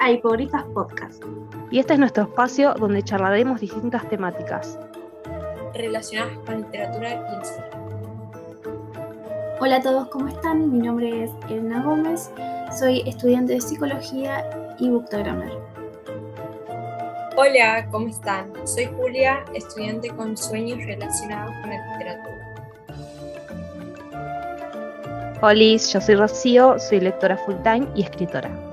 a Hipogrifas Podcast. Y este es nuestro espacio donde charlaremos distintas temáticas relacionadas con literatura y el cine. Hola a todos, ¿cómo están? Mi nombre es Elena Gómez, soy estudiante de psicología y booktogramer. Hola, ¿cómo están? Soy Julia, estudiante con sueños relacionados con la literatura. Hola, yo soy Rocío, soy lectora full time y escritora.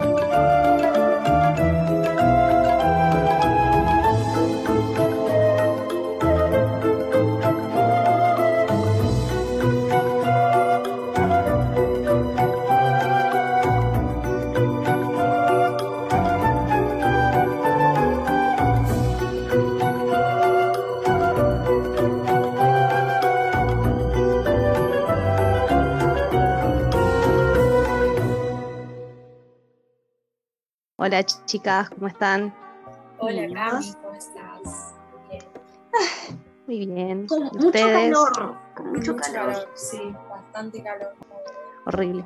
Hola chicas, ¿cómo están? Hola Cami, ¿cómo estás? Bien. muy bien. Con mucho calor. Con mucho, calor. Sí, bastante calor. Horrible.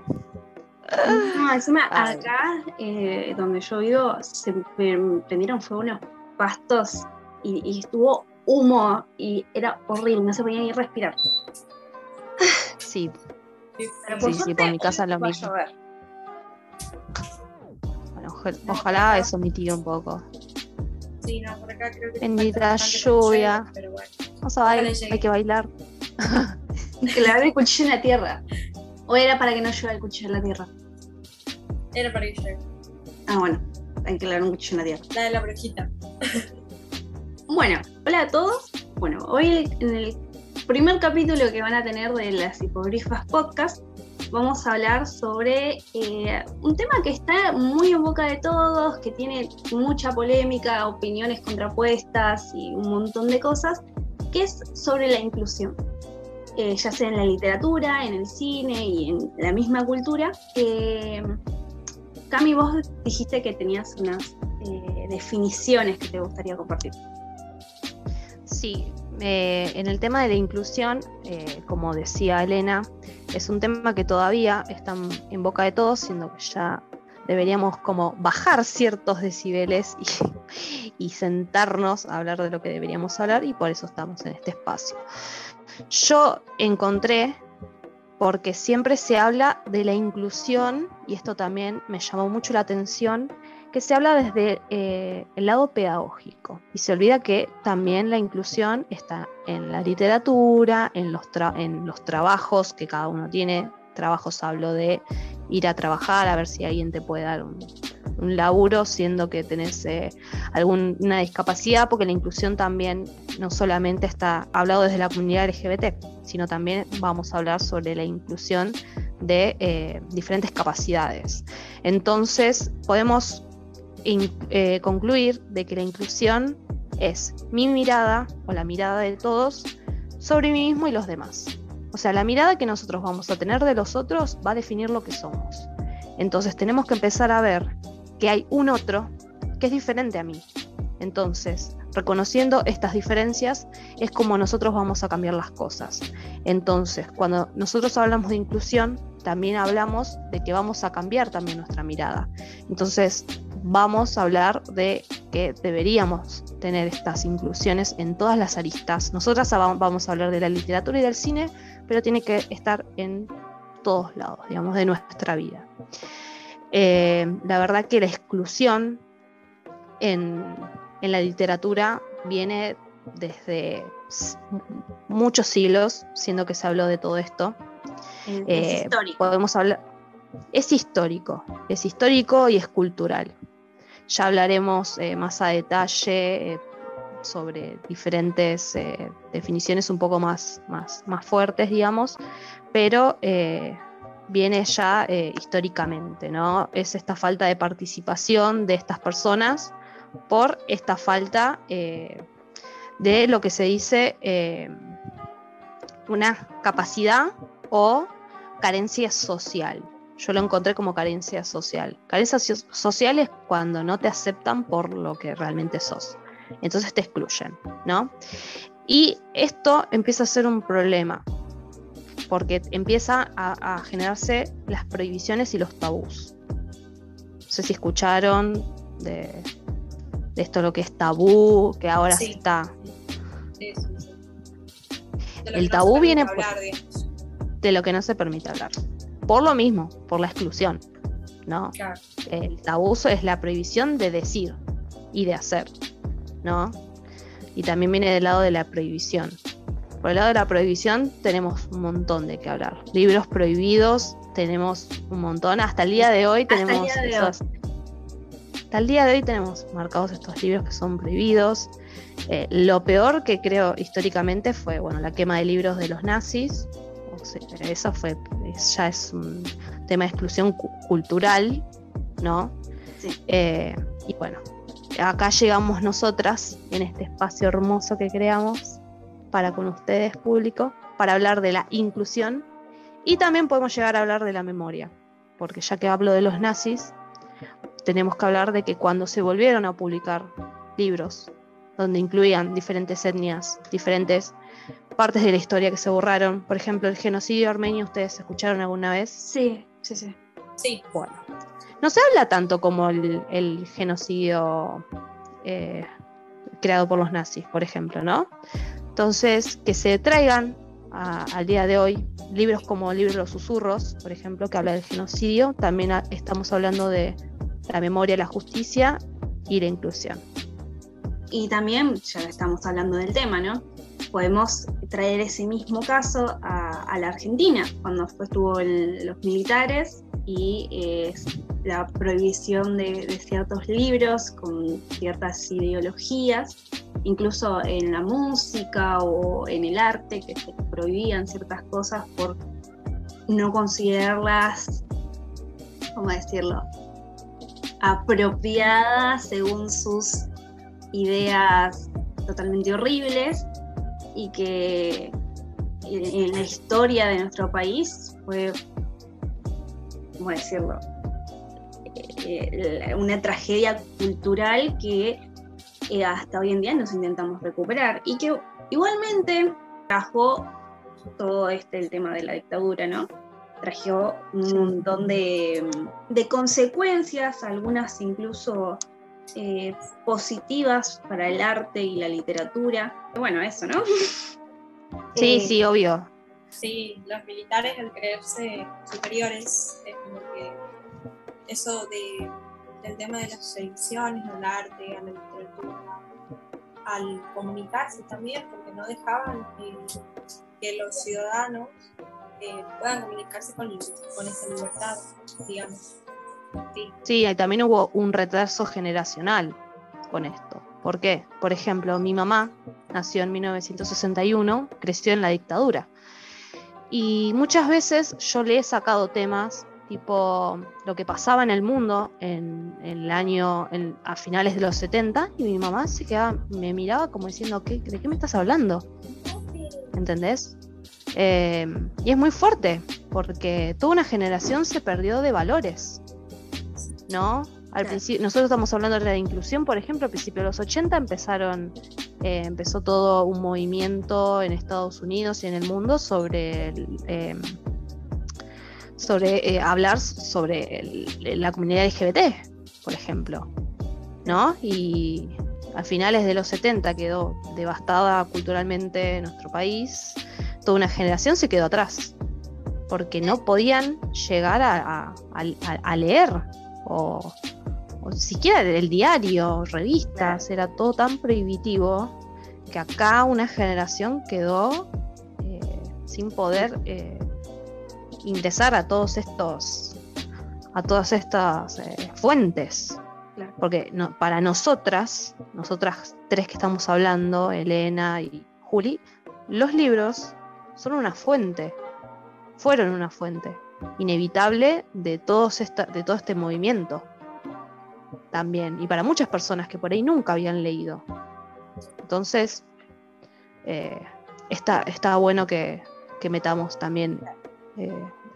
No, encima acá, eh, donde yo vivo, se prendieron fuego los pastos y, estuvo humo y era horrible, no se podía ni respirar. Sí. sí, sí, por mi casa lo mismo ojalá eso mitigue un poco. Sí, no, por acá creo que. Bendita lluvia. Pero bueno. Vamos a bailar, hay que bailar. que le el cuchillo en la tierra. ¿O era para que no llueva el cuchillo en la tierra? Era para que llueva. Ah, bueno. Hay que clavar un cuchillo en la tierra. La de la brujita. bueno, hola a todos. Bueno, hoy en el primer capítulo que van a tener de las hipogrifas podcast vamos a hablar sobre eh, un tema que está muy en boca de todos, que tiene mucha polémica, opiniones contrapuestas y un montón de cosas, que es sobre la inclusión. Eh, ya sea en la literatura, en el cine y en la misma cultura. Eh, Cami, vos dijiste que tenías unas definiciones que te gustaría compartir. Sí, en el tema de la inclusión, como decía Elena, es un tema que todavía está en boca de todos, siendo que ya deberíamos como bajar ciertos decibeles y, sentarnos a hablar de lo que deberíamos hablar y por eso estamos en este espacio. Yo encontré, porque siempre se habla de la inclusión, y esto también me llamó mucho la atención, que se habla desde eh, el lado pedagógico y se olvida que también la inclusión está en la literatura, en los, en los trabajos que cada uno tiene. Trabajos hablo de ir a trabajar, a ver si alguien te puede dar un, laburo, siendo que tenés eh, alguna discapacidad, porque la inclusión también no solamente está hablado desde la comunidad LGBT, sino también vamos a hablar sobre la inclusión de eh, diferentes capacidades. Entonces, podemos eh, concluir de que la inclusión es mi mirada o la mirada de todos sobre mí mismo y los demás. O sea, la mirada que nosotros vamos a tener de los otros va a definir lo que somos. Entonces tenemos que empezar a ver que hay un otro que es diferente a mí. Entonces, reconociendo estas diferencias es como nosotros vamos a cambiar las cosas. Entonces, cuando nosotros hablamos de inclusión, también hablamos de que vamos a cambiar también nuestra mirada. Entonces, vamos a hablar de que deberíamos tener estas inclusiones en todas las aristas. Nosotras vamos a hablar de la literatura y del cine, pero tiene que estar en todos lados, digamos, de nuestra vida. Eh, la verdad que la exclusión en, la literatura viene desde muchos siglos, siendo que se habló de todo esto. Es eh, histórico. Podemos hablar, es histórico, es histórico y es cultural. Ya hablaremos eh, más a detalle eh, sobre diferentes eh, definiciones un poco más, más, más, fuertes, digamos, pero viene ya históricamente, ¿no? Es esta falta de participación de estas personas por esta falta de lo que se dice una capacidad o carencia social yo lo encontré como carencia social. Carencia social es cuando no te aceptan por lo que realmente sos. Entonces te excluyen, ¿no? Y esto empieza a ser un problema, porque empieza a, generarse las prohibiciones y los tabús. No sé si escucharon de, de esto lo que es tabú, que ahora Sí. está. Sí, sí, El no tabú viene por- hablar, de lo que no se permite hablar. Por lo mismo, por la exclusión, ¿no? Claro. El tabú es la prohibición de decir y de hacer, ¿no? Y también viene del lado de la prohibición. Por el lado de la prohibición tenemos un montón de que hablar. Libros prohibidos tenemos un montón. Hasta el día de hoy Hasta el tenemos día de esos- Hasta el día de hoy tenemos marcados estos libros que son prohibidos. Eh, lo peor que creo históricamente fue, bueno, la quema de libros de los nazis. O sea, eso fue, es- ya es un tema de exclusión cu- cultural, ¿no? Sí. Eh, y bueno, acá llegamos nosotras en este espacio hermoso que creamos para con ustedes, público, para hablar de la inclusión y también podemos llegar a hablar de la memoria, porque ya que hablo de los nazis, tenemos que hablar de que cuando se volvieron a publicar libros donde incluían diferentes etnias, diferentes partes de la historia que se borraron, por ejemplo, el genocidio armenio, ¿ustedes escucharon alguna vez? Sí, sí, sí. Sí, Bueno, no se habla tanto como el, el genocidio eh, creado por los nazis, por ejemplo, ¿no? Entonces, que se traigan a- al día de hoy libros como el libro de los susurros, por ejemplo, que habla del genocidio, también a- estamos hablando de la memoria, la justicia y la inclusión. Y también, ya estamos hablando del tema, ¿no? Podemos traer ese mismo caso a, la Argentina, cuando estuvo el- los militares y eh, la prohibición de, de ciertos libros con ciertas ideologías, incluso en la música o en el arte, que se prohibían ciertas cosas por no considerarlas, ¿cómo decirlo?, apropiadas según sus ideas totalmente horribles y que en la historia de nuestro país fue, ¿cómo decirlo? Eh, una tragedia cultural que eh, hasta hoy en día nos intentamos recuperar y que igualmente trajo todo este el tema de la dictadura, ¿no? Trajo un montón de, de consecuencias, algunas incluso eh, positivas para el arte y la literatura. Bueno, eso, ¿no? Sí, Eh, sí, obvio. sí, los militares al creerse superiores, es como que eso de, del tema de las ediciones, al arte, a la literatura, al comunicarse también, porque no dejaban que los ciudadanos eh, puedan comunicarse con, con esa libertad, digamos. Sí, Sí, y también hubo un retraso generacional con esto. ¿Por qué? Por ejemplo, mi mamá nació en 1961, creció en la dictadura. Y muchas veces yo le he sacado temas tipo lo que pasaba en el mundo en, el año, a finales de los 70, y mi mamá se quedaba, me miraba como diciendo, ¿qué, ¿de qué me estás hablando? ¿entendés? Eh, y es muy fuerte, porque toda una generación se perdió de valores, ¿no? Al Claro. principio, nosotros estamos hablando de la inclusión, por ejemplo, al principio de los 80 empezaron, eh, empezó todo un movimiento en Estados Unidos y en el mundo sobre el, eh, sobre eh, hablar sobre el- la comunidad LGBT, por ejemplo, ¿no? Y a finales de los 70 quedó devastada culturalmente nuestro país, toda una generación se quedó atrás, porque no podían llegar a, a- a- a leer, o, o siquiera el diario, revistas, era todo tan prohibitivo que acá una generación quedó eh, sin poder eh, ingresar a todos estos a todas estas eh, fuentes Claro. porque no- para nosotras nosotras tres que estamos hablando Elena y Juli los libros son una fuente fueron una fuente inevitable de todos esta, de todo este movimiento también y para muchas personas que por ahí nunca habían leído entonces eh, está, está bueno que, que metamos también eh,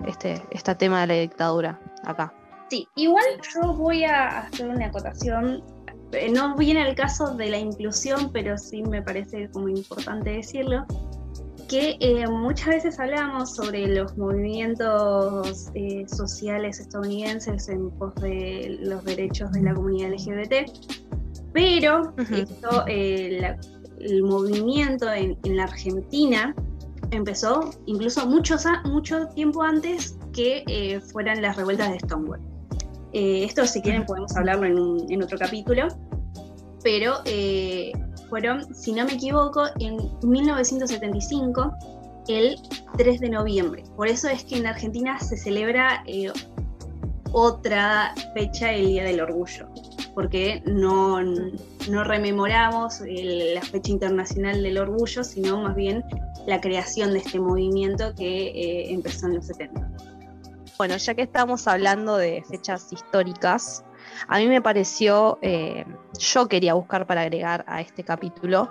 este, este tema de la dictadura acá. Sí, igual yo voy a hacer una acotación. eh, No viene al caso de la inclusión, pero sí me parece como importante decirlo. Que eh, muchas veces hablamos sobre los movimientos eh, sociales estadounidenses en pos de los derechos de la comunidad LGBT, pero esto, eh, el movimiento en, la Argentina empezó incluso mucho tiempo antes que fueran las revueltas de Stonewall. esto si quieren podemos hablarlo en, en otro capítulo, pero fueron, si no me equivoco, en 1975, el 3 de noviembre. Por eso es que en Argentina se celebra eh, otra fecha, el Día del Orgullo, porque no, no rememoramos la fecha internacional del orgullo, sino más bien la creación de este movimiento que eh, empezó en los 70. Bueno, ya que estamos hablando de fechas históricas, a mí me pareció, eh, yo quería buscar para agregar a este capítulo,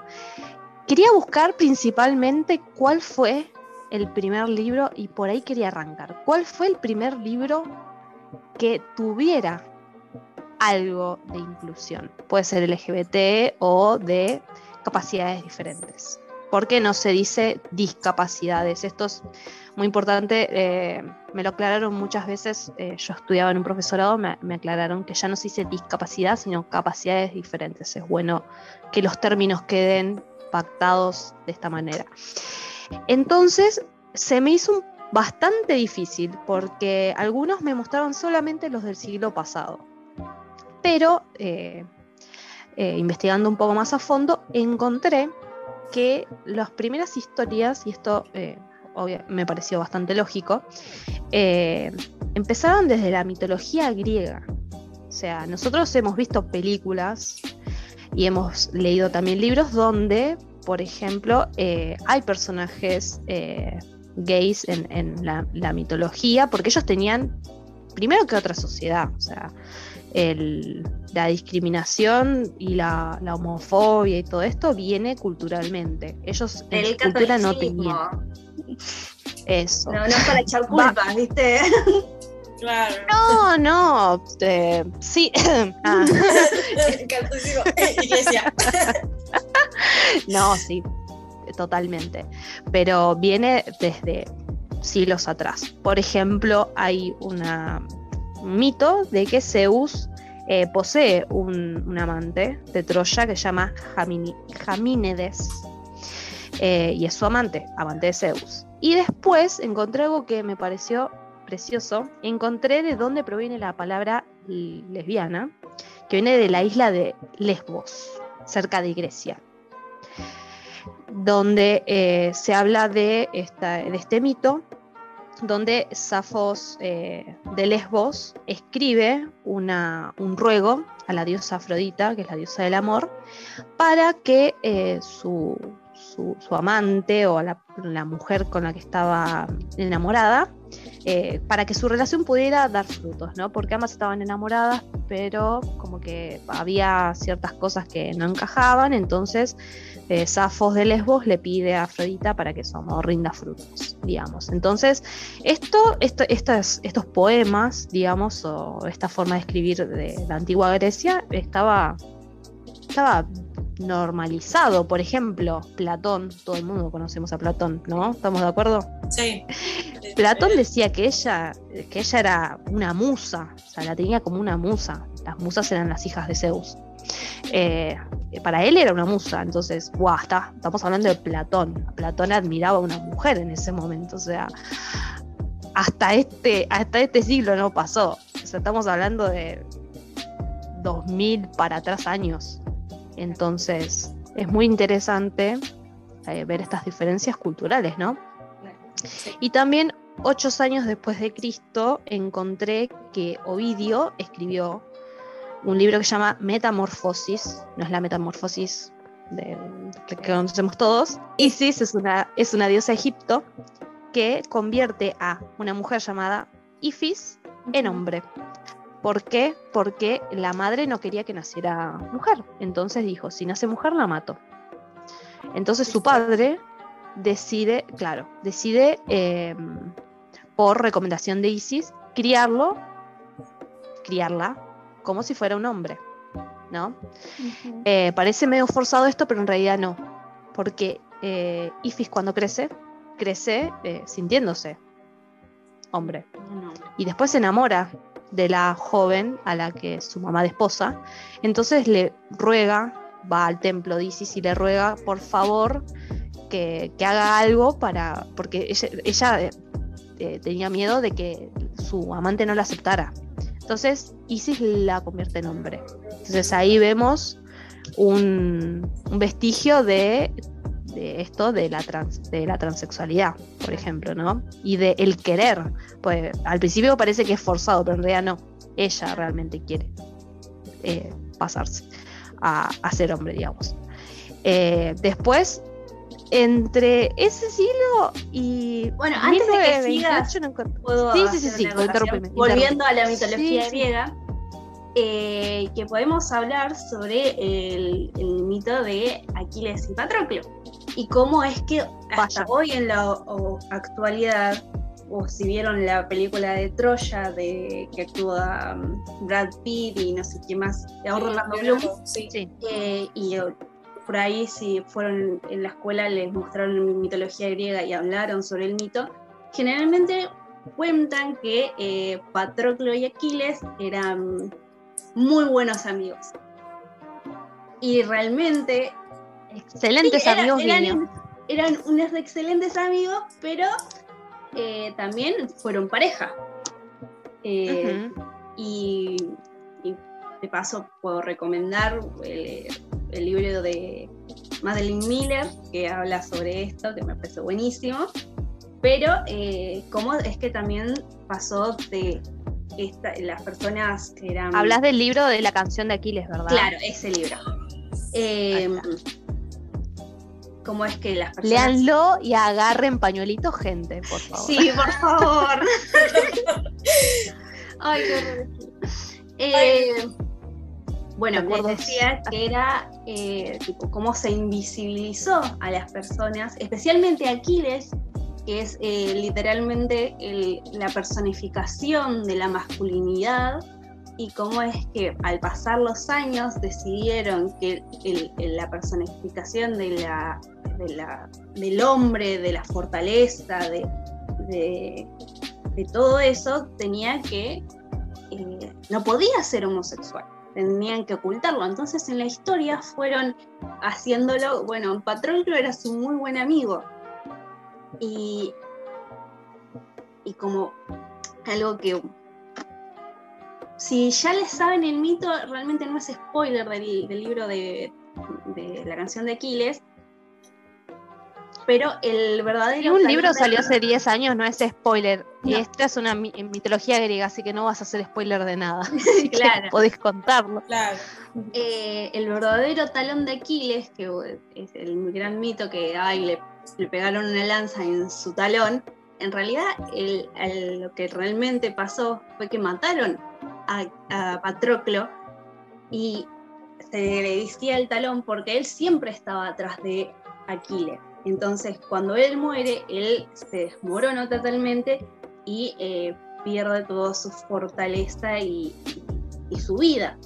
quería buscar principalmente cuál fue el primer libro y por ahí quería arrancar. ¿Cuál fue el primer libro que tuviera algo de inclusión? Puede ser LGBT o de capacidades diferentes. ¿Por qué no se dice discapacidades? Esto es muy importante, eh, me lo aclararon muchas veces, eh, yo estudiaba en un profesorado, me, aclararon que ya no se dice discapacidad, sino capacidades diferentes. Es bueno que los términos queden pactados de esta manera. Entonces, se me hizo bastante difícil porque algunos me mostraron solamente los del siglo pasado. Pero eh, investigando un poco más a fondo, encontré que las primeras historias, y esto me pareció bastante lógico, eh, empezaron desde la mitología griega. O sea, nosotros hemos visto películas y hemos leído también libros donde, por ejemplo, eh, hay personajes gays en, la, la, mitología, porque ellos tenían, primero que otra sociedad, o sea, la discriminación y la, homofobia y todo esto viene culturalmente. Ellos en su cultura no tenían. Eso. No, no es para echar culpas, ¿viste? Claro. No, no. Eh, sí. ah. Iglesia. no, sí, totalmente. Pero viene desde siglos atrás. Por ejemplo, hay una mito de que Zeus eh, posee un, amante de Troya que se llama Jamínedes. Eh, y es su amante, amante de Zeus. Y después encontré algo que me pareció precioso. Encontré de dónde proviene la palabra lesbiana, que viene de la isla de Lesbos, cerca de Grecia, donde eh, se habla de, esta, de este mito donde Safos eh, de Lesbos escribe una, un ruego a la diosa Afrodita, que es la diosa del amor, para que su, su, amante o la, mujer con la que estaba enamorada, eh, para que su relación pudiera dar frutos, ¿no? Porque ambas estaban enamoradas, pero como que había ciertas cosas que no encajaban, entonces eh, Safos de Lesbos le pide a Afrodita para que su amor rinda frutos, digamos. Entonces, esto, esto estos poemas, digamos, o esta forma de escribir de la antigua Grecia, estaba, estaba normalizado. Por ejemplo, Platón, todo el mundo conocemos a Platón, ¿no? ¿Estamos de acuerdo? Sí. Platón decía que ella, que ella era una musa, o sea, la tenía como una musa. Las musas eran las hijas de Zeus. Eh, para él era una musa, entonces, guau, está, estamos hablando de Platón. Platón admiraba a una mujer en ese momento, o sea, hasta este, hasta este siglo no pasó. O sea, estamos hablando de 2000 para atrás años. Entonces, es muy interesante eh, ver estas diferencias culturales, ¿no? Y también, ocho años después de Cristo, encontré que Ovidio escribió un libro que se llama Metamorfosis, no es la metamorfosis de, que conocemos todos. Isis es una, es una diosa de Egipto que convierte a una mujer llamada Ifis en hombre. ¿Por qué? Porque la madre no quería que naciera mujer. Entonces dijo, si nace mujer la mato. Entonces su padre decide, claro, decide em, por recomendación de Isis criarlo, criarla como si fuera un hombre, ¿no? Eh, parece medio forzado esto, pero en realidad no, porque eh, Ifis cuando crece crece eh, sintiéndose hombre. Y después se enamora de la joven a la que su mamá desposa. Entonces le ruega, va al templo de Isis y le ruega, por favor, que, haga algo para. porque ella, eh, eh, tenía miedo de que su amante no la aceptara. Entonces Isis la convierte en hombre. Entonces ahí vemos un, vestigio de, esto de la, de la transexualidad, por ejemplo, ¿no? Y de el querer. Pues al principio parece que es forzado, pero en realidad no. Ella realmente quiere eh, pasarse a, ser hombre, digamos. Eh, después, entre ese siglo y. Bueno, antes de que sigas, puedo sí, sí, sí, sí, Volviendo a la mitología griega, eh, que podemos hablar sobre el, mito de Aquiles y Patroclo y cómo es que hasta hoy en la actualidad, o si vieron la película de Troya de que actúa um, Brad Pitt y no sé qué más, de Orlando Bloom, eh, y por ahí si fueron en la escuela les mostraron mitología griega y hablaron sobre el mito, generalmente cuentan que eh, Patroclo y Aquiles eran muy buenos amigos. Y realmente... Excelentes amigos. Eran, eran, unos excelentes amigos, pero eh, también fueron pareja. Eh, y, de paso puedo recomendar el, el, libro de Madeline Miller, que habla sobre esto, que me parece buenísimo. Pero eh, cómo es que también pasó de las personas que eran... Hablas del libro de la canción de Aquiles, ¿verdad? Claro, ese libro. Eh, ¿Cómo es que las personas... Leanlo y agarren pañuelitos, gente, por favor. Sí, por favor. Ay, qué eh, bueno, les decía que era eh, tipo cómo se invisibilizó a las personas, especialmente Aquiles, que es eh, literalmente la personificación de la masculinidad y cómo es que al pasar los años decidieron que la personificación de la, del hombre, de la fortaleza, de, todo eso, tenía que, eh, no podía ser homosexual tenían que ocultarlo. Entonces en la historia fueron haciéndolo, bueno, Patroclo era su muy buen amigo, y, como algo que si ya les saben el mito, realmente no es spoiler del, libro de, la canción de Aquiles, pero el verdadero... Si un libro salió hace 10 años, no es spoiler. Y esta es una mitología griega, así que no vas a hacer spoiler de nada. claro. Podés contarlo. Claro. Eh, el verdadero talón de Aquiles, que es el gran mito que ay, le le pegaron una lanza en su talón, en realidad lo que realmente pasó fue que mataron a, Patroclo y se le decía el talón porque él siempre estaba atrás de Aquiles. Entonces, cuando él muere, él se desmorona totalmente y eh, pierde toda su fortaleza y, su vida,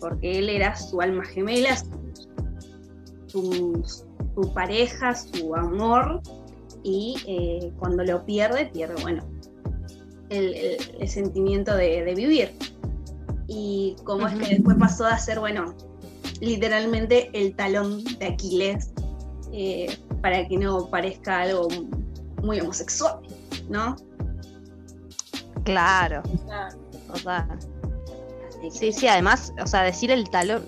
porque él era su alma gemela, su, su pareja, su amor, y eh, cuando lo pierde, pierde, bueno, el, sentimiento de, vivir. Y cómo es que después pasó a ser, bueno, literalmente el talón de Aquiles, eh, para que no parezca algo muy homosexual, ¿no? Claro. claro. Sí, sí, además, o sea, decir el talón,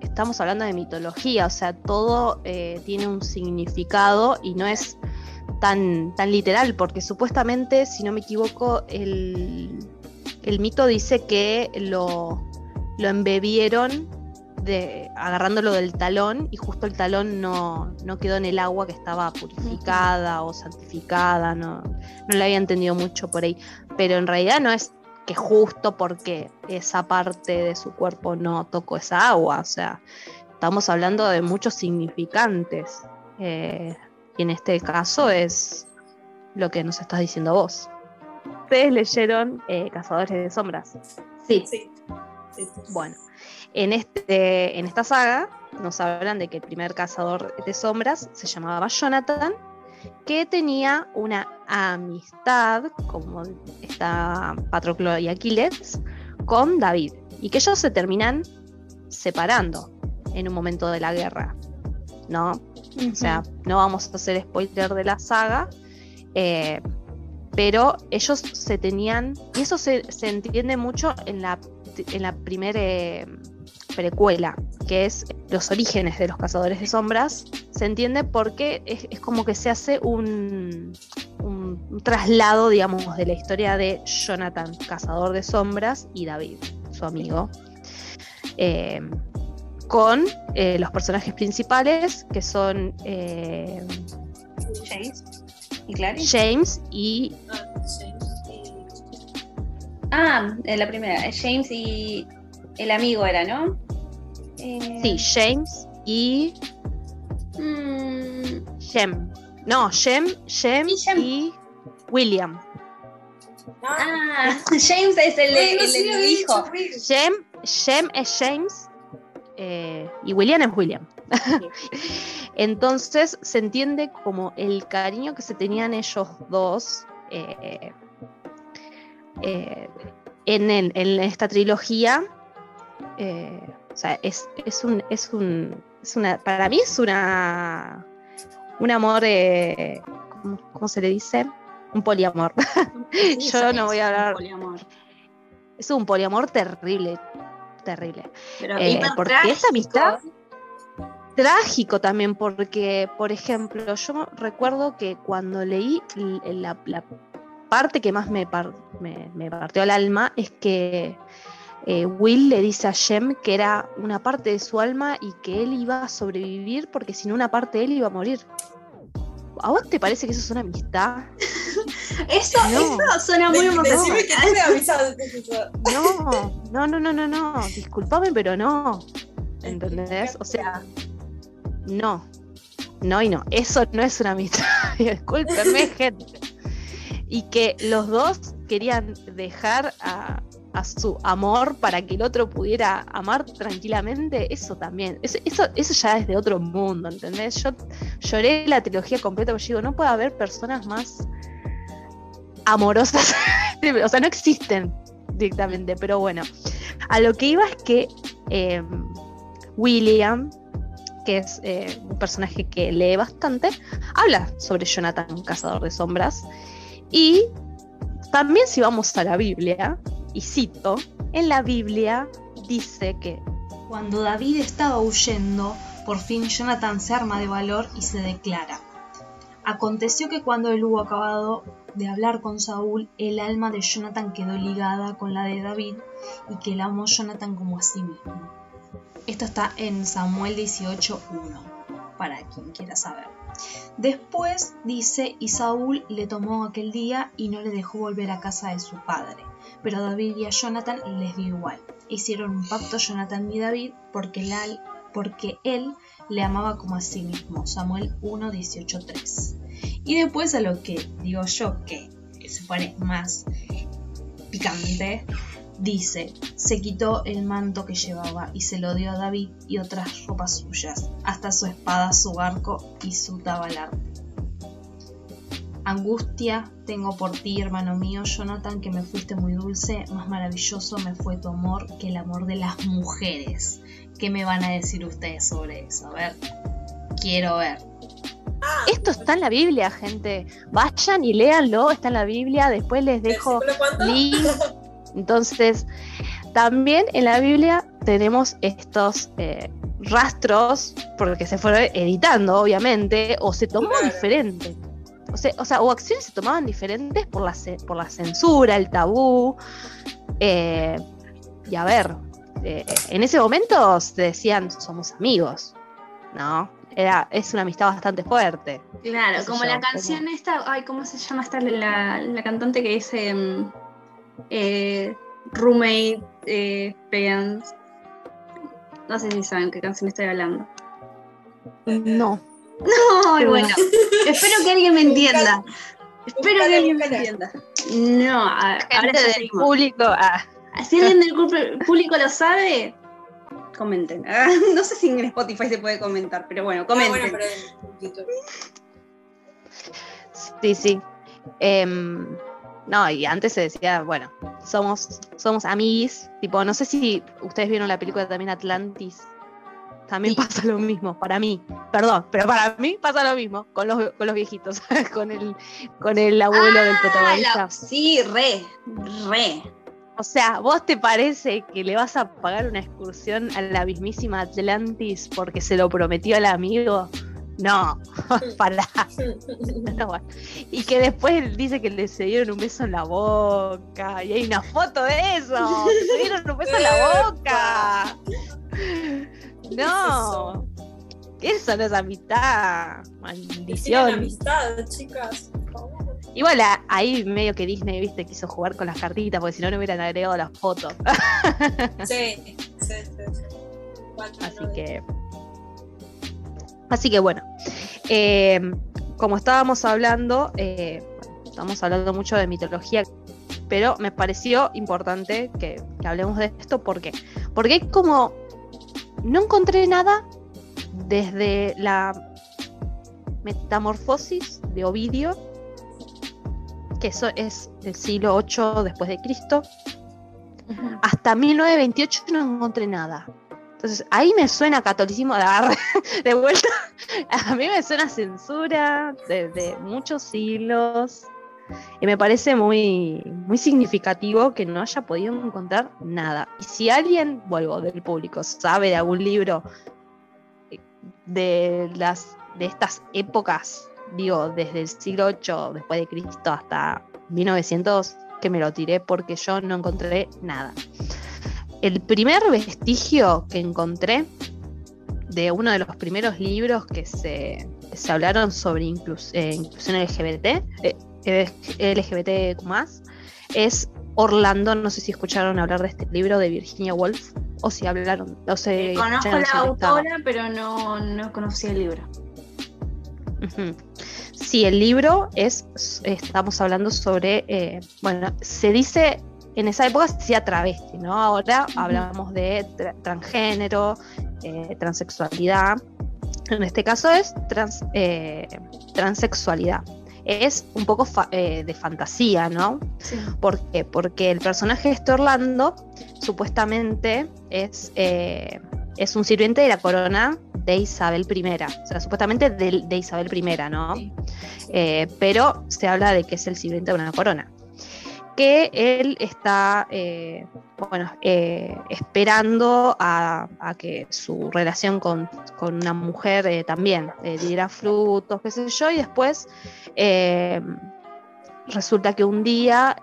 estamos hablando de mitología, o sea, todo eh, tiene un significado y no es tan, tan literal, porque supuestamente, si no me equivoco, el, mito dice que lo, lo embebieron de, agarrándolo del talón y justo el talón no, quedó en el agua que estaba purificada o santificada, no, no le había entendido mucho por ahí, pero en realidad no es que justo porque esa parte de su cuerpo no tocó esa agua, o sea, estamos hablando de muchos significantes. Eh, y en este caso es lo que nos estás diciendo vos. Ustedes leyeron eh, Cazadores de Sombras. Sí. sí. Bueno, en, este, en esta saga nos hablan de que el primer cazador de sombras se llamaba Jonathan que tenía una amistad, como está Patroclo y Aquiles, con David, y que ellos se terminan separando en un momento de la guerra, ¿no? O sea, no vamos a hacer spoiler de la saga, eh, pero ellos se tenían, y eso se, entiende mucho en la, en la primera eh, precuela, que es los orígenes de los cazadores de sombras, se entiende porque es, como que se hace un, un, traslado, digamos, de la historia de Jonathan, cazador de sombras, y David, su amigo. Eh, con eh, los personajes principales que son eh, James y Clary. James y. Ah, en la primera, James y el amigo era, ¿no? Eh... Sí, James y. Mm. Shem. No, Shem, Shem y, William. Ah, James es el, el, hijo. Shem es James eh, y William es William. Entonces se entiende como el cariño que se tenían ellos dos eh, eh, en, esta trilogía. O sea, es, un, es un, una, para mí es una, un amor, ¿cómo, se le dice? Un poliamor. Yo no voy a hablar. Es un poliamor terrible, terrible. Eh, porque esa amistad trágico también, porque, por ejemplo, yo recuerdo que cuando leí la, parte que más me, me, partió el alma es que eh, Will le dice a Shem que era una parte de su alma y que él iba a sobrevivir porque sin una parte de él iba a morir. ¿A vos te parece que eso es una amistad? eso, eso suena muy emocionante. No, no, no, no, no, Disculpame, pero no. ¿Entendés? O sea, no. No y no. Eso no es una amistad. Discúlpenme, gente. Y que los dos querían dejar a, a su amor para que el otro pudiera amar tranquilamente, eso también, eso, eso, ya es de otro mundo, ¿entendés? Yo lloré la trilogía completa porque digo, no puede haber personas más amorosas, o sea, no existen directamente, pero bueno, a lo que iba es que em, William, que es eh, un personaje que lee bastante, habla sobre Jonathan, cazador de sombras, y también si vamos a la Biblia, y cito, en la Biblia dice que cuando David estaba huyendo, por fin Jonathan se arma de valor y se declara. Aconteció que cuando él hubo acabado de hablar con Saúl, el alma de Jonathan quedó ligada con la de David y que él amó Jonathan como a sí mismo. Esto está en Samuel 18.1, para quien quiera saber. Después dice, y Saúl le tomó aquel día y no le dejó volver a casa de su padre pero a David y a Jonathan les dio igual. Hicieron un pacto Jonathan y David porque, él le amaba como a sí mismo. Samuel 1, 3. Y después a lo que digo yo, que se pone más picante, dice, se quitó el manto que llevaba y se lo dio a David y otras ropas suyas, hasta su espada, su arco y su tabalar Angustia tengo por ti, hermano mío, Jonathan, que me fuiste muy dulce, más maravilloso me fue tu amor que el amor de las mujeres. ¿Qué me van a decir ustedes sobre eso? A ver, quiero ver. Esto está en la Biblia, gente. Vayan y léanlo, está en la Biblia, después les dejo link. Entonces, también en la Biblia tenemos estos eh, rastros, porque se fueron editando, obviamente, o se tomó diferente o sea, o, acciones se tomaban diferentes por la, por la censura, el tabú. Eh, y a ver, eh, en ese momento se decían somos amigos, ¿no? Era, es una amistad bastante fuerte. Claro, como la canción esta, ay, ¿cómo se llama esta la, la cantante que dice mm, eh, Roommate eh, No sé si saben qué canción estoy hablando. No. No, bueno, espero que alguien me entienda. Espero que alguien me entienda. No, ahora del público. Ah. Si alguien del público lo sabe, comenten. no sé si en Spotify se puede comentar, pero bueno, comenten. Sí, sí. Em, no, y antes se decía, bueno, somos, somos amiguis. Tipo, no sé si ustedes vieron la película también Atlantis. También pasa lo mismo, para mí. Perdón, pero para mí pasa lo mismo con los, con los viejitos, con el, con el abuelo del Ah, protagonista. la- sí, re, re. O sea, ¿vos te parece que le vas a pagar una excursión a la mismísima Atlantis porque se lo prometió al amigo? No, para. No, bueno. Y que después dice que le se dieron un beso en la boca. Y hay una foto de eso. Se dieron un beso en la boca. No. Eso no es amistad. Maldición. amistad, chicas. Igual ahí medio que Disney, viste, quiso jugar con las cartitas, porque si no, no hubieran agregado las fotos. Sí, sí, sí. Así que. Así que bueno. eh, como estábamos hablando, eh, estamos hablando mucho de mitología, pero me pareció importante que, que hablemos de esto. ¿Por qué? Porque es como. No encontré nada desde la metamorfosis de Ovidio, que eso es del siglo 8 después de Cristo, hasta 1928 no encontré nada. Entonces, ahí me suena catolicismo de, de vuelta. A mí me suena censura de, de muchos siglos. Y me parece muy, muy significativo que no haya podido encontrar nada. Y si alguien, vuelvo, del público, sabe de algún libro de, las, de estas épocas, digo, desde el siglo VIII después de Cristo hasta 1900, que me lo tiré porque yo no encontré nada. El primer vestigio que encontré de uno de los primeros libros que se, se hablaron sobre inclus- eh, inclusión LGBT, eh, eh, LGBT más, es Orlando. No sé si escucharon hablar de este libro de Virginia Woolf o si hablaron. O se Conozco escucharon la autora, pero no, no conocía el libro. Ujú. Sí, el libro es, estamos hablando sobre, eh, bueno, se dice, en esa época se decía travesti, ¿no? Ahora hablamos de tra- transgénero, eh, transexualidad. En este caso es trans, eh, transexualidad. Es un poco fa- eh, de fantasía, ¿no? Sí. ¿Por qué? Porque el personaje de este Orlando supuestamente es, eh, es un sirviente de la corona de Isabel I. O sea, supuestamente de, de Isabel I, ¿no? Sí. Eh, pero se habla de que es el sirviente de una corona. Que él está, eh, bueno, eh, esperando a, a que su relación con, con una mujer eh, también diera frutos, qué sé yo, y después resulta que un día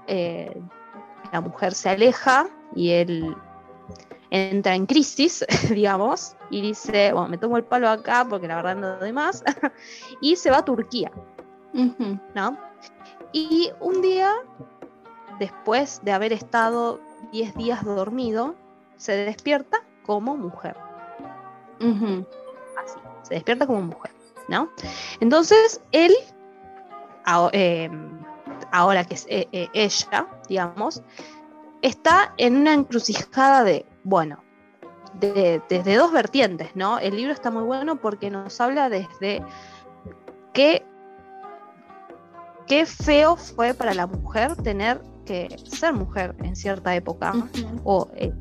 la mujer se aleja y él entra en crisis, digamos, y dice, bueno, me tomo el palo acá porque la verdad no doy más, y se va a Turquía. ¿no? Y un día, después de haber estado 10 días dormido, se despierta como mujer, así, se despierta como mujer, ¿no? Entonces, él, eh, ahora que es eh, eh, ella, digamos, está en una encrucijada de, bueno, de- desde dos vertientes, ¿no? El libro está muy bueno porque nos habla desde qué, qué feo fue para la mujer tener que ser mujer en cierta época o, eh,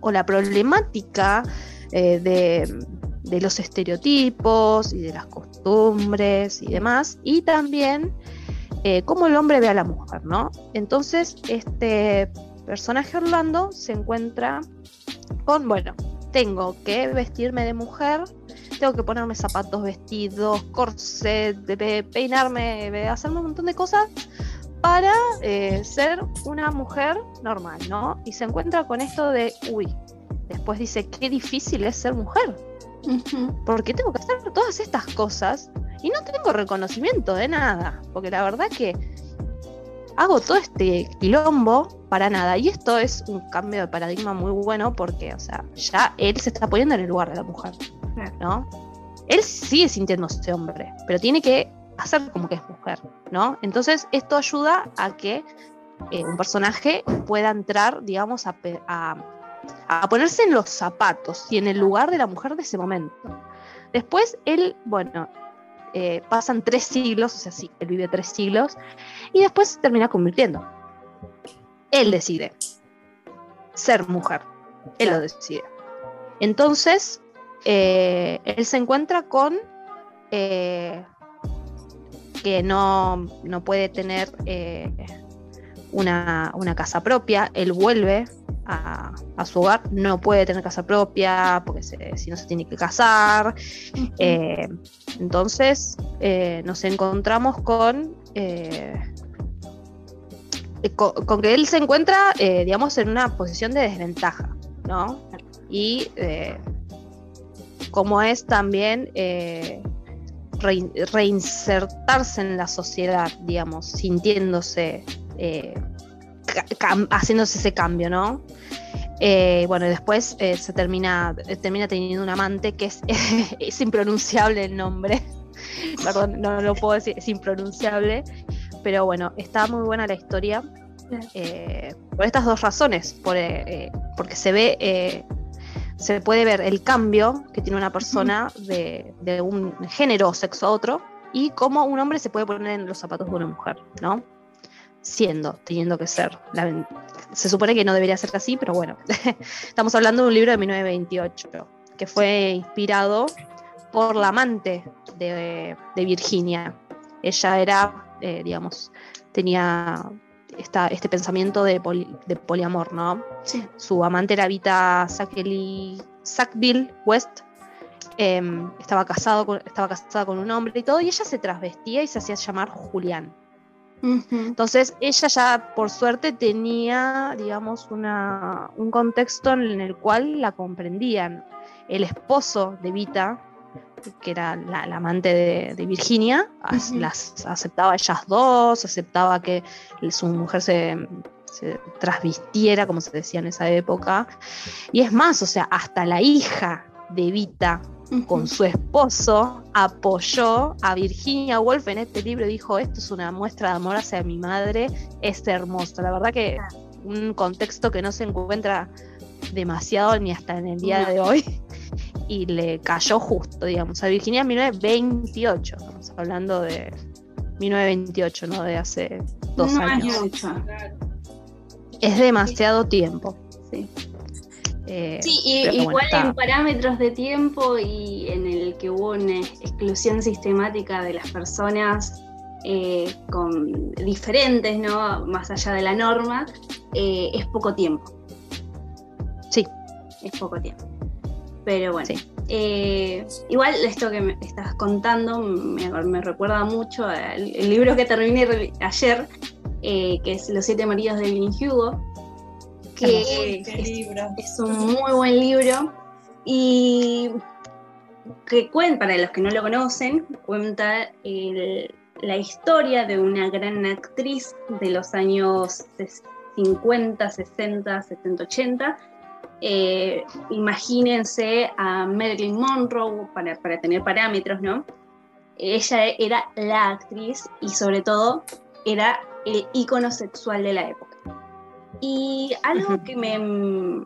o la problemática eh, de, de los estereotipos y de las costumbres y demás, y también eh, cómo el hombre ve a la mujer, ¿no? Entonces, este personaje Orlando se encuentra con, bueno, tengo que vestirme de mujer, tengo que ponerme zapatos, vestidos, corset, peinarme, hacerme un montón de cosas para eh, ser una mujer normal, ¿no? Y se encuentra con esto de, uy, después dice, qué difícil es ser mujer, porque tengo que hacer todas estas cosas y no tengo reconocimiento de nada, porque la verdad que hago todo este quilombo para nada, y esto es un cambio de paradigma muy bueno porque, o sea, ya él se está poniendo en el lugar de la mujer. ¿no? Él sigue sintiéndose hombre, pero tiene que hacer como que es mujer, ¿no? Entonces esto ayuda a que eh, un personaje pueda entrar, digamos, a, pe- a- a ponerse en los zapatos y en el lugar de la mujer de ese momento. Después él, bueno, eh, pasan tres siglos, o sea, sí, él vive tres siglos, y después se termina convirtiendo. Él decide ser mujer, él lo decide. Entonces, eh, él se encuentra con eh, que no, puede tener una, una, casa propia, él vuelve a, su hogar, no puede tener casa propia, porque si no se tiene que casar. Eh, entonces eh, nos encontramos con, eh, con, que él se encuentra, digamos, en una posición de desventaja, ¿no? Y como es también reinsertarse en la sociedad, digamos, sintiéndose haciéndose ese cambio, ¿no? Eh, bueno, después eh, se termina, eh, termina teniendo un amante que es, es impronunciable el nombre. Perdón, no lo puedo decir, es impronunciable. Pero bueno, está muy buena la historia. por estas dos razones. porque se ve, se puede ver el cambio que tiene una persona de, de un género o sexo a otro y cómo un hombre se puede poner en los zapatos de una mujer, ¿no? siendo, teniendo que ser. se supone que no debería ser así, pero bueno, estamos hablando de un libro de 1928 que fue inspirado por la amante de, Virginia. Ella era, eh, digamos, tenía esta, este pensamiento de, poliamor, ¿no? Su amante era Vita Sackville West. Em, estaba, casado estaba casada con un hombre y todo, y ella se trasvestía y se hacía llamar Julián. Entonces ella ya por suerte tenía, digamos, una, un contexto en el cual la comprendían. El esposo de Vita, que era la, amante de, Virginia, las aceptaba ellas dos, aceptaba que su mujer se, se trasvistiera, como se decía en esa época. Y es más, o sea, hasta la hija de Vita con su esposo, apoyó a Virginia Woolf en este libro y dijo, esto es una muestra de amor hacia mi madre, es hermoso. La verdad que un contexto que no se encuentra demasiado ni hasta en el día de hoy y le cayó justo, digamos, a Virginia en 1928, estamos hablando de 1928, no de hace dos años. Es demasiado tiempo. Sí. Eh, sí, igual en parámetros de tiempo y en el que hubo una exclusión sistemática de las personas eh, con diferentes, ¿no? Más allá de la norma, eh, es poco tiempo. Sí. Es poco tiempo. Pero bueno. igual esto que me estás contando me, recuerda mucho al el libro que terminé ayer, que es Los siete maridos de Vinnie Hugo, que es, un muy buen libro y que cuenta, para los que no lo conocen, cuenta la historia de una gran actriz de los años 50, 60, 70, 80. Imagínense a Marilyn Monroe para, para tener parámetros, ¿no? Ella era la actriz y sobre todo era el icono sexual de la época. Y algo que me...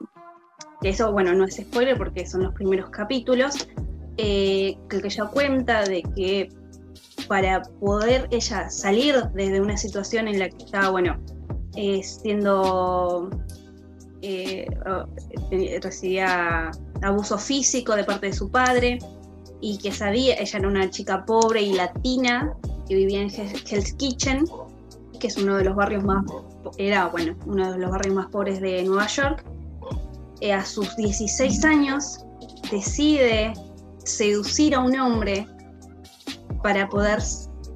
eso, bueno, no es spoiler porque son los primeros capítulos, eh, que ella cuenta de que para poder ella salir desde una situación en la que estaba, bueno, eh, siendo... Eh, recibía abuso físico de parte de su padre y que sabía, ella era una chica pobre y latina que vivía en Hell's Kitchen, que es uno de los barrios más era bueno, uno de los barrios más pobres de Nueva York. Eh, a sus 16 años decide seducir a un hombre para poder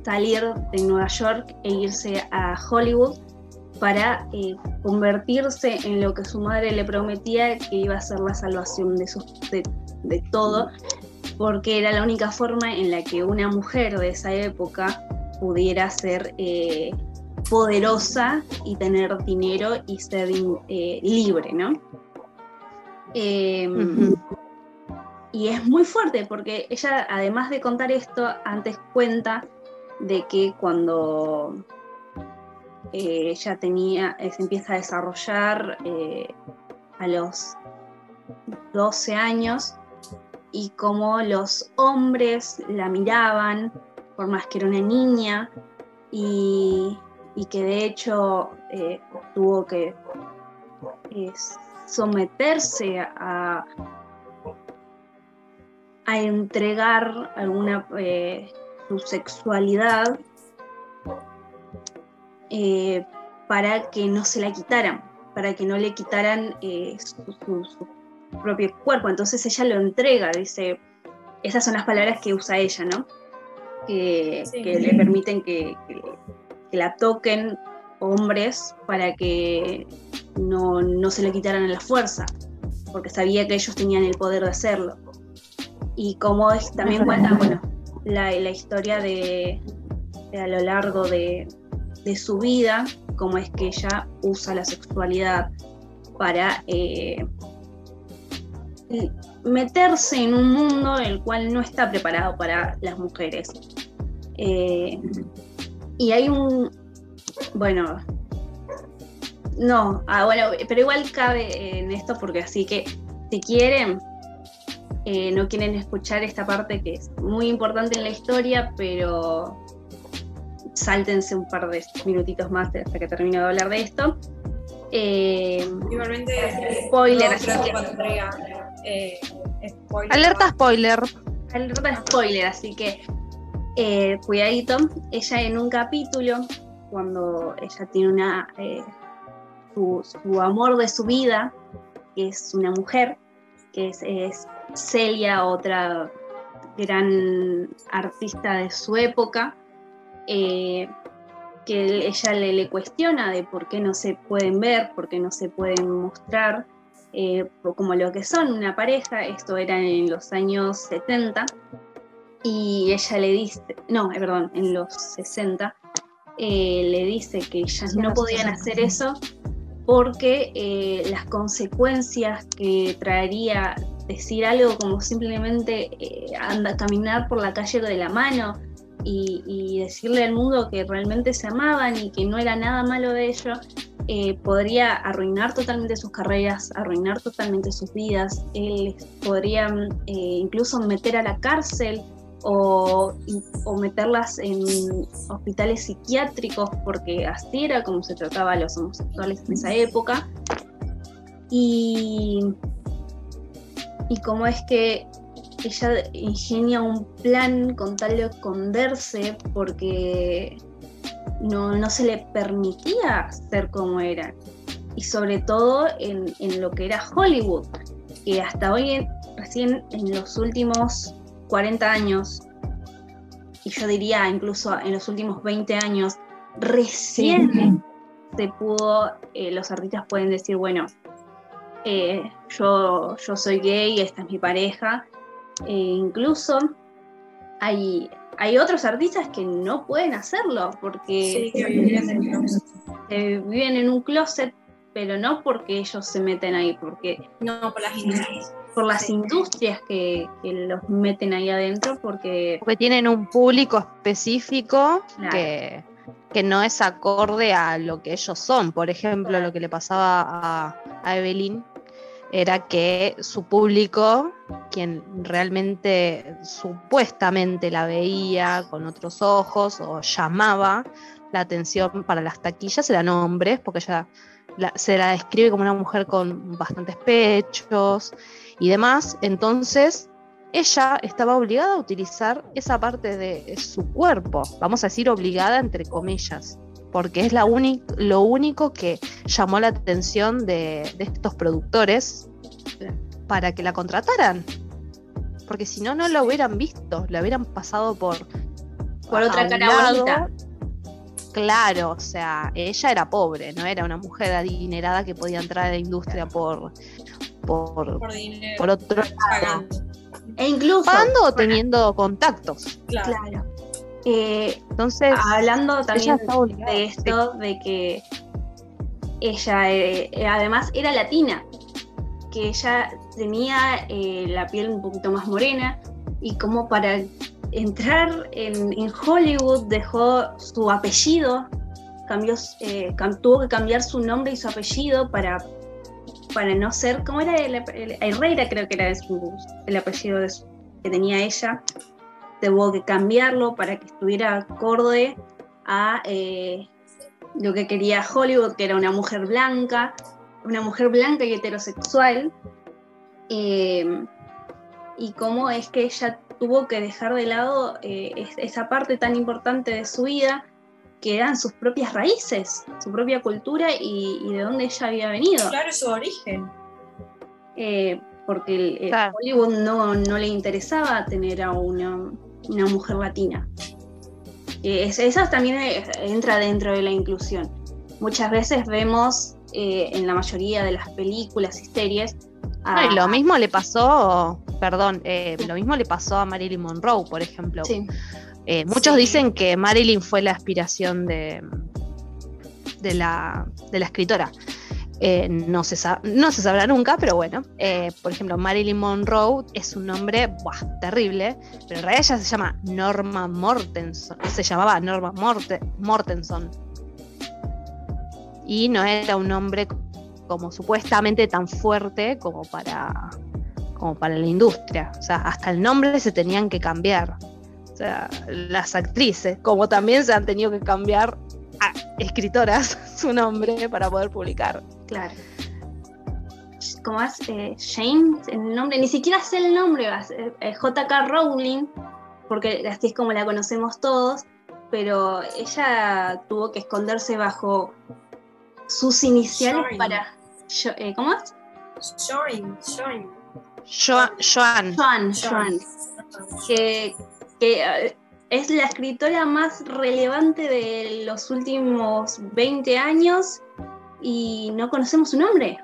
salir de Nueva York e irse a Hollywood para eh, convertirse en lo que su madre le prometía que iba a ser la salvación de, de, todo, porque era la única forma en la que una mujer de esa época pudiera ser eh, poderosa y tener dinero y ser eh, libre, ¿no? Em, y es muy fuerte porque ella, además de contar esto, antes cuenta de que cuando eh, ella tenía, eh, se empieza a desarrollar a los 12 años y como los hombres la miraban por más que era una niña y, que de hecho eh, tuvo que eh, someterse a, a entregar alguna su sexualidad para que no se la quitaran, para que no le quitaran su, propio cuerpo. Entonces ella lo entrega, dice, esas son las palabras que usa ella, ¿no? Que, le permiten que, la toquen hombres para que no, se le quitaran a la fuerza, porque sabía que ellos tenían el poder de hacerlo. Y como es, también cuenta, bueno, la, historia de, a lo largo de, su vida, cómo es que ella usa la sexualidad para eh, meterse en un mundo el cual no está preparado para las mujeres. Eh, y hay un, bueno, no, ah, bueno, pero igual cabe en esto porque así que si quieren, eh, no quieren escuchar esta parte que es muy importante en la historia, pero sáltense un par de minutitos más hasta que termine de hablar de esto. Eh, Igualmente, spoiler, eh, Alerta spoiler. Alerta spoiler, así que eh, cuidadito. Ella en un capítulo, cuando ella tiene una eh, su, amor de su vida, que es una mujer, que es, Celia, otra gran artista de su época, que ella le, cuestiona de por qué no se pueden ver, por qué no se pueden mostrar, eh, como lo que son una pareja, esto era en los años 70, y ella le dice, no, eh, perdón, en los 60, eh, le dice que ellas no podían hacer eso porque las consecuencias que traería decir algo como simplemente anda caminar por la calle de la mano y, decirle al mundo que realmente se amaban y que no era nada malo de ello, eh, podría arruinar totalmente sus carreras, arruinar totalmente sus vidas, él podría eh, incluso meter a la cárcel o, meterlas en hospitales psiquiátricos, porque así era como se trataba a los homosexuales en esa época. Y, y como es que ella ingenia un plan con tal de esconderse porque no, se le permitía ser como era. Y sobre todo en, lo que era Hollywood, que hasta hoy, recién en los últimos 40 años, y yo diría incluso en los últimos 20 años, recién se pudo, eh, los artistas pueden decir, bueno, eh, yo, yo soy gay, esta es mi pareja. E incluso hay, hay otros artistas que no pueden hacerlo porque viven en un closet, pero no porque ellos se meten ahí, porque no por las industrias, por las industrias que, los meten ahí adentro, porque porque tienen un público específico que que no es acorde a lo que ellos son. Por ejemplo, lo que le pasaba a, a Evelyn era que su público, quien realmente supuestamente la veía con otros ojos o llamaba la atención para las taquillas, eran hombres, porque ella se la describe como una mujer con bastantes pechos y demás. Entonces, ella estaba obligada a utilizar esa parte de su cuerpo, vamos a decir obligada entre comillas, porque es la lo único que llamó la atención de, estos productores para que la contrataran. Porque si no, no la hubieran visto, la hubieran pasado por, por otra cara bonita. Claro, o sea, ella era pobre, no era una mujer adinerada que podía entrar a la industria por, por, por, otro lado. E incluso. Pagando teniendo contactos. claro. Eh, Entonces, hablando también de esto, de que ella eh, eh, además era latina, que ella tenía la piel un poquito más morena y como para entrar en, Hollywood dejó su apellido, cambió, tuvo que cambiar su nombre y su apellido para, para no ser, ¿cómo era? El, Herrera creo que era el apellido que tenía ella tuvo que cambiarlo para que estuviera acorde a eh, lo que quería Hollywood, que era una mujer blanca, una mujer blanca y heterosexual, eh, y cómo es que ella tuvo que dejar de lado eh, esa parte tan importante de su vida, que eran sus propias raíces, su propia cultura y, de dónde ella había venido. Claro, su origen. porque el, Hollywood no, no, le interesaba tener a una, una mujer latina. eso también entra dentro de la inclusión. Muchas veces vemos eh, en la mayoría de las películas y series. lo mismo le pasó, perdón, eh, lo mismo le pasó a Marilyn Monroe, por ejemplo. Eh, muchos dicen que Marilyn fue la aspiración de, de, la, de la escritora. Eh, no, se no se sabrá nunca, pero bueno, eh, por ejemplo, Marilyn Monroe es un nombre terrible, pero en realidad ella se llama Norma Mortenson, se llamaba Norma Morte Mortenson. Y no era un nombre como supuestamente tan fuerte como para, como para la industria. O sea, hasta el nombre se tenían que cambiar. O sea, las actrices, como también se han tenido que cambiar escritoras su nombre para poder publicar. Claro. ¿Cómo es? Eh, James, el nombre, ni siquiera sé el nombre, eh, JK Rowling, porque así es como la conocemos todos, pero ella tuvo que esconderse bajo sus iniciales para. Eh, ¿Cómo es? Joan, Joan. Joan. Joan, Joan. Que, que es la escritora más relevante de los últimos 20 años y no conocemos su nombre.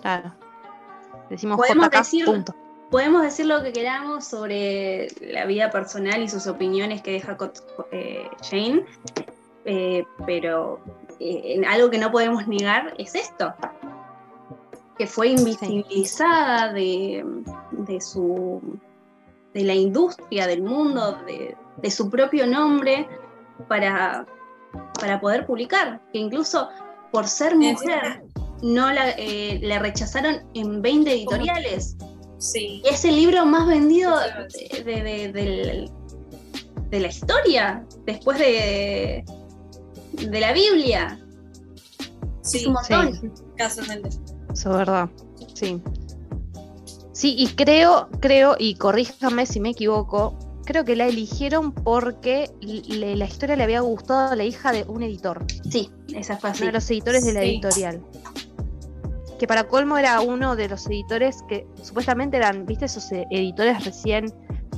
Claro. Decimos podemos decir, podemos decir lo que queramos sobre la vida personal y sus opiniones que deja eh, Jane, eh, pero eh, algo que no podemos negar es esto, que fue invisibilizada de, de su de la industria, del mundo, de, su propio nombre para, para poder publicar, que incluso por ser mujer no la, eh, rechazaron en 20 editoriales. Sí. Es el libro más vendido de, de, la historia, después de, de la Biblia. Sí, es un montón. Casualmente. Eso es verdad. Sí. Sí, y creo, creo, y corríjame si me equivoco, creo que la eligieron porque la historia le había gustado a la hija de un editor. Sí, esa fue así. Uno de los editores de la editorial. Que para colmo era uno de los editores que supuestamente eran, viste, esos e-, editores recién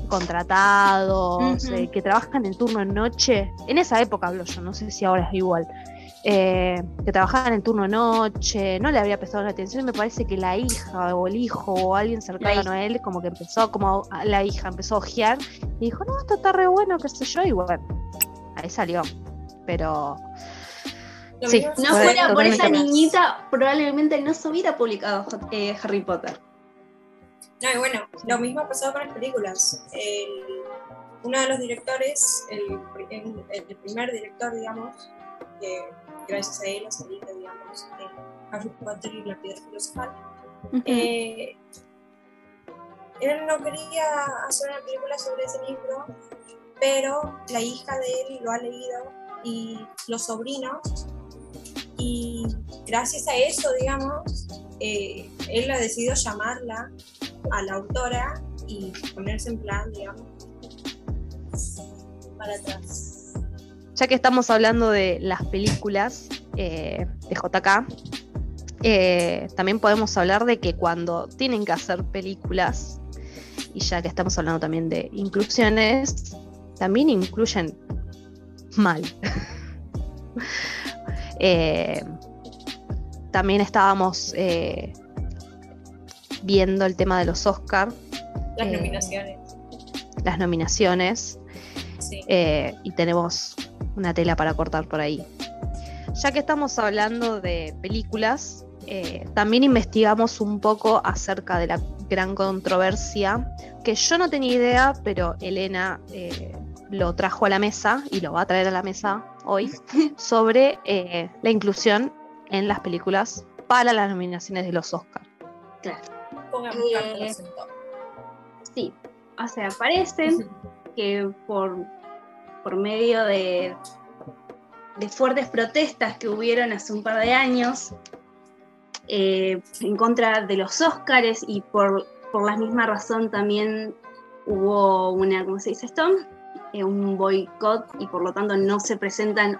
contratados, eh, que trabajan en turno en noche. En esa época hablo yo, no sé si ahora es igual. Eh, que trabajaban en turno noche, no le había prestado la atención, me parece que la hija o el hijo o alguien cercano a él como que empezó, como la hija empezó a ojear y dijo, no, esto está re bueno, qué sé yo, y bueno, ahí salió. Pero... Sí, no fuera por esa niñita, probablemente no se hubiera publicado eh, Harry Potter. No, y bueno, lo mismo ha pasado con las películas. uno de los directores, el, el primer director, digamos, que gracias a él ha salido, digamos, Potter y la piedra filosofal. Eh, él no quería hacer una película sobre ese libro, pero la hija de él lo ha leído y los sobrinos, y gracias a eso, digamos, eh, él ha decidido llamarla a la autora y ponerse en plan, digamos, para atrás ya que estamos hablando de las películas eh, de JK, eh, también podemos hablar de que cuando tienen que hacer películas, y ya que estamos hablando también de inclusiones, también incluyen mal. Eh, también estábamos viendo el tema de los Oscars. Las nominaciones. Las nominaciones. Y tenemos una tela para cortar por ahí. Ya que estamos hablando de películas, eh, también investigamos un poco acerca de la gran controversia, que yo no tenía idea, pero Elena eh, lo trajo a la mesa y lo va a traer a la mesa hoy, sobre eh, la inclusión en las películas para las nominaciones de los Oscars. Claro. Pongamos sí, o sea, parece que por, por medio de, fuertes protestas que hubieron hace un par de años eh, en contra de los Óscares y por, por la misma razón también hubo una, ¿cómo se dice esto? Eh, un boicot y por lo tanto no se presentan,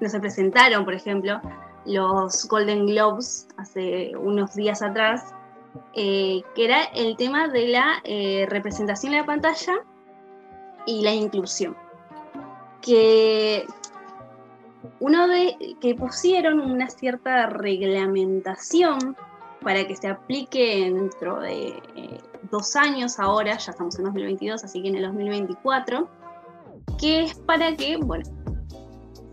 no se presentaron, por ejemplo, los Golden Globes hace unos días atrás, eh, que era el tema de la representación en la pantalla y la inclusión. Que uno de que pusieron una cierta reglamentación para que se aplique dentro de dos años ahora, ya estamos en 2022, así que en el 2024, que es para que, bueno,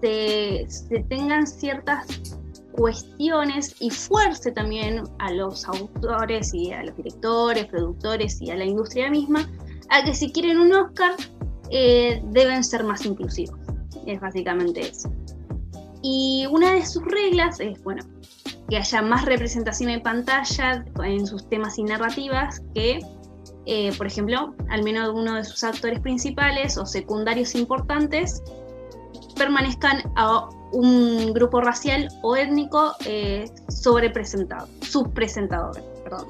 se, tengan ciertas cuestiones y fuerce también a los autores y a los directores, productores y a la industria misma a que si quieren un Oscar eh, deben ser más inclusivos. Es básicamente eso. Y una de sus reglas es, bueno, que haya más representación en pantalla en sus temas y narrativas que, eh, por ejemplo, al menos uno de sus actores principales o secundarios importantes permanezcan a un grupo racial o étnico eh, sobrepresentado, subpresentado, perdón.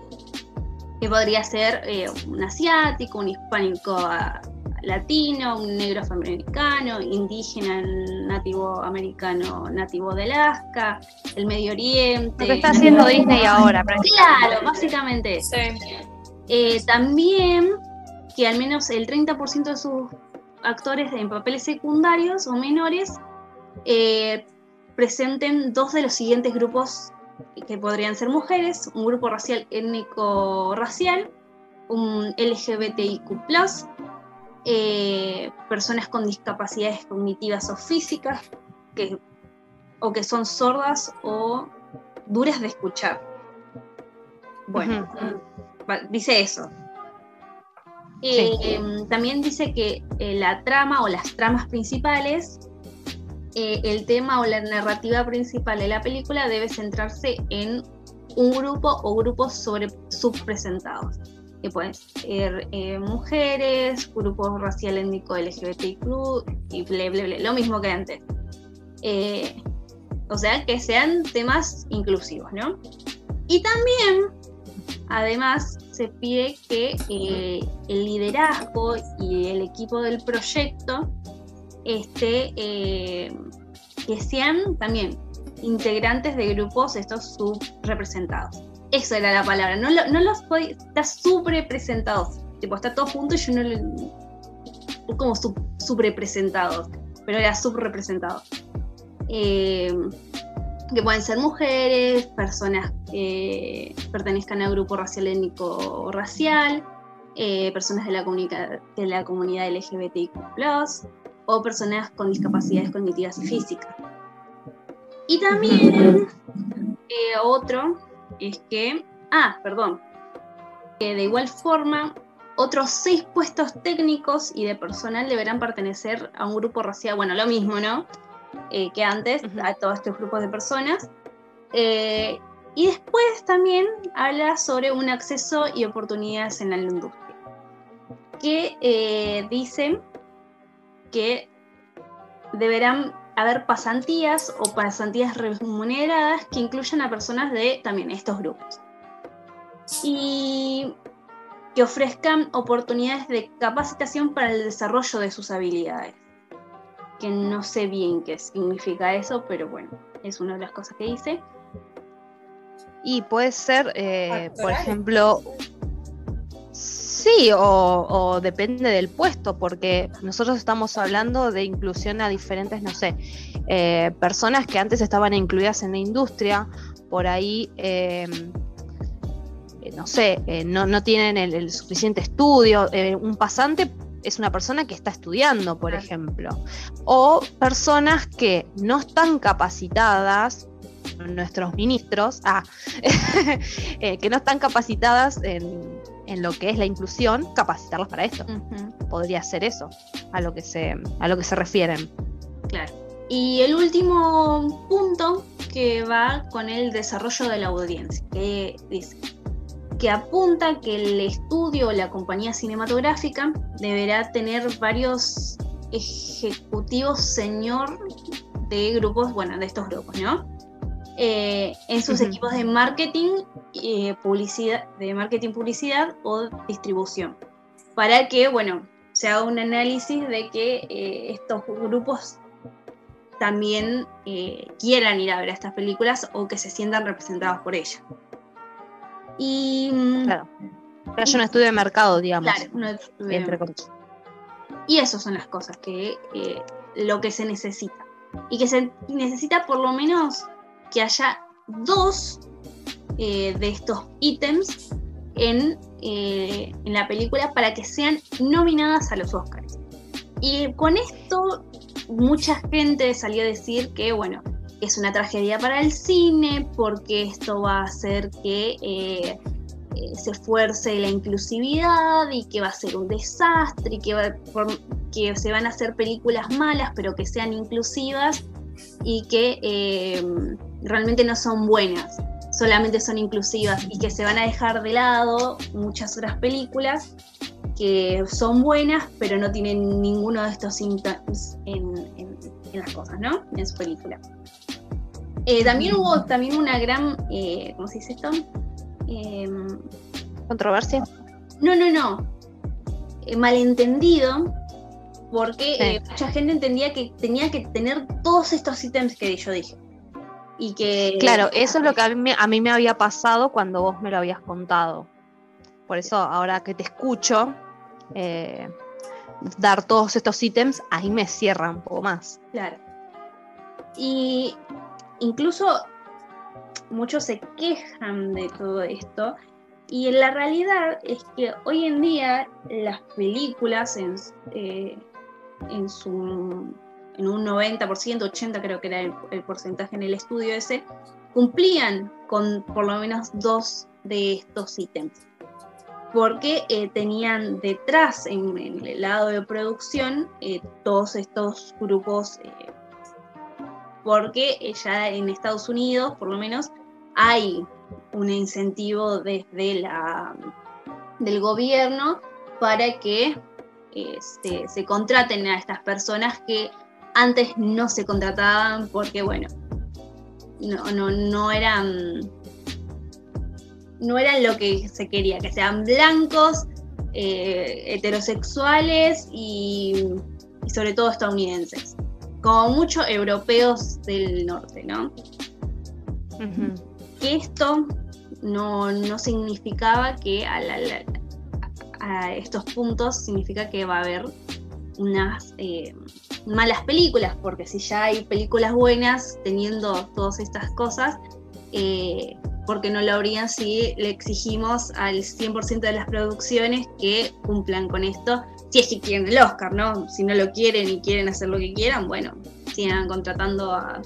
Que podría ser eh, un asiático, un hispánico latino, un negro afroamericano, indígena, nativo americano, nativo de Alaska, el Medio Oriente. Lo que está haciendo Disney ahora, Claro, básicamente eso. Eh, también que al menos el 30% de sus actores en papeles secundarios o menores eh, presenten dos de los siguientes grupos que podrían ser mujeres, un grupo racial étnico-racial, un LGBTIQ, eh, personas con discapacidades cognitivas o físicas, que, o que son sordas o duras de escuchar. Bueno, dice eso. Eh, también dice que eh, la trama o las tramas principales, el tema o la narrativa principal de la película debe centrarse en un grupo o grupos sobre subpresentados que pueden ser eh, mujeres, grupos racial étnico LGBTIQ y ble, ble, ble, lo mismo que antes. Eh, o sea, que sean temas inclusivos, ¿no? Y también, además, se pide que eh, el liderazgo y el equipo del proyecto que sean también integrantes de grupos estos subrepresentados. Eso era la palabra. No, no los podía. Está súper presentado. Tipo, está todo junto y yo no lo. Como súper presentado. Pero era subrepresentado. Eh, que pueden ser mujeres, personas que pertenezcan al grupo racial étnico o racial, eh, personas de la, de la comunidad LGBTIQ, o personas con discapacidades cognitivas y físicas. Y también eh, otro es que, ah, perdón, que de igual forma otros seis puestos técnicos y de personal deberán pertenecer a un grupo racial, bueno, lo mismo, ¿no? Eh, que antes, a todos estos grupos de personas. Eh, y después también habla sobre un acceso y oportunidades en la industria, que eh, dicen que deberán haber pasantías o pasantías remuneradas que incluyan a personas de también estos grupos. Y que ofrezcan oportunidades de capacitación para el desarrollo de sus habilidades. Que no sé bien qué significa eso, pero bueno, es una de las cosas que dice. Y puede ser, eh, por ejemplo, Sí, o, depende del puesto, porque nosotros estamos hablando de inclusión a diferentes, no sé, eh, personas que antes estaban incluidas en la industria, por ahí, em, eh, no sé, eh, no, tienen el, suficiente estudio. un pasante es una persona que está estudiando, por ejemplo, o personas que no están capacitadas nuestros ministros, ah, que no están capacitadas en, en lo que es la inclusión, capacitarlos para esto. Podría ser eso, a lo que se, a lo que se refieren. Claro. Y el último punto que va con el desarrollo de la audiencia, que dice que apunta que el estudio o la compañía cinematográfica deberá tener varios ejecutivos señor de grupos, bueno, de estos grupos, ¿no? Eh, en sus equipos de marketing, eh, publicidad, de marketing, publicidad o distribución, para que, bueno, se haga un análisis de que eh, estos grupos también quieran ir a ver estas películas o que se sientan representados por ellas. Y, mm, claro. Pero hay un estudio de mercado, digamos. Claro, entre Y esas son las cosas que lo que se necesita. Y que se necesita por lo menos que haya dos eh, de estos ítems en, eh, en, la película para que sean nominadas a los Oscars. Y con esto mucha gente salió a decir que, bueno, es una tragedia para el cine porque esto va a hacer que eh, se esfuerce la inclusividad y que va a ser un desastre y que, que se van a hacer películas malas pero que sean inclusivas y que realmente no son buenas, solamente son inclusivas y que se van a dejar de lado muchas otras películas que son buenas, pero no tienen ninguno de estos síntomas en, las cosas, ¿no? En su película. Eh, también hubo también una gran, eh, ¿cómo se dice esto? Em, ¿Controversia? No, no, no. Eh, malentendido, porque mucha gente entendía que tenía que tener todos estos ítems que yo dije que... Claro, eso es lo que a mí, me había pasado cuando vos me lo habías contado. Por eso ahora que te escucho, eh, dar todos estos ítems, ahí me cierra un poco más. Claro. Y incluso muchos se quejan de todo esto. Y la realidad es que hoy en día las películas en, eh, en su en un 90%, 80% creo que era el, porcentaje en el estudio ese, cumplían con por lo menos dos de estos ítems. Porque eh, tenían detrás, en, el lado de producción, eh, todos estos grupos, eh, porque ya en Estados Unidos, por lo menos, hay un incentivo desde la, del gobierno para que se, se contraten a estas personas que antes no se contrataban porque, bueno, no, no, no eran. No eran lo que se quería, que sean blancos, eh, heterosexuales y, sobre todo estadounidenses. Como muchos europeos del norte, ¿no? Que esto no, significaba que a, a, estos puntos significa que va a haber unas eh, malas películas, porque si ya hay películas buenas teniendo todas estas cosas, eh, porque no lo habrían si le exigimos al 100% de las producciones que cumplan con esto, si es que quieren el Oscar, ¿no? Si no lo quieren y quieren hacer lo que quieran, bueno, sigan contratando a,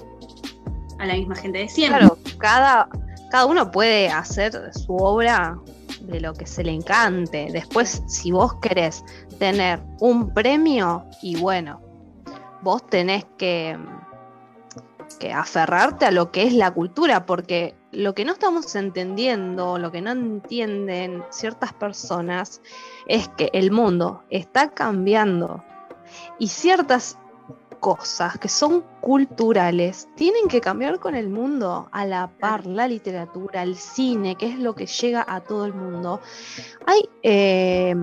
la misma gente de siempre. Claro, cada, cada uno puede hacer su obra de lo que se le encante. Después, si vos querés tener un premio, y bueno, vos tenés que, que aferrarte a lo que es la cultura, porque lo que no estamos entendiendo, lo que no entienden ciertas personas, es que el mundo está cambiando y ciertas cosas que son culturales tienen que cambiar con el mundo, a la par, la literatura, el cine, que es lo que llega a todo el mundo. Hay eh,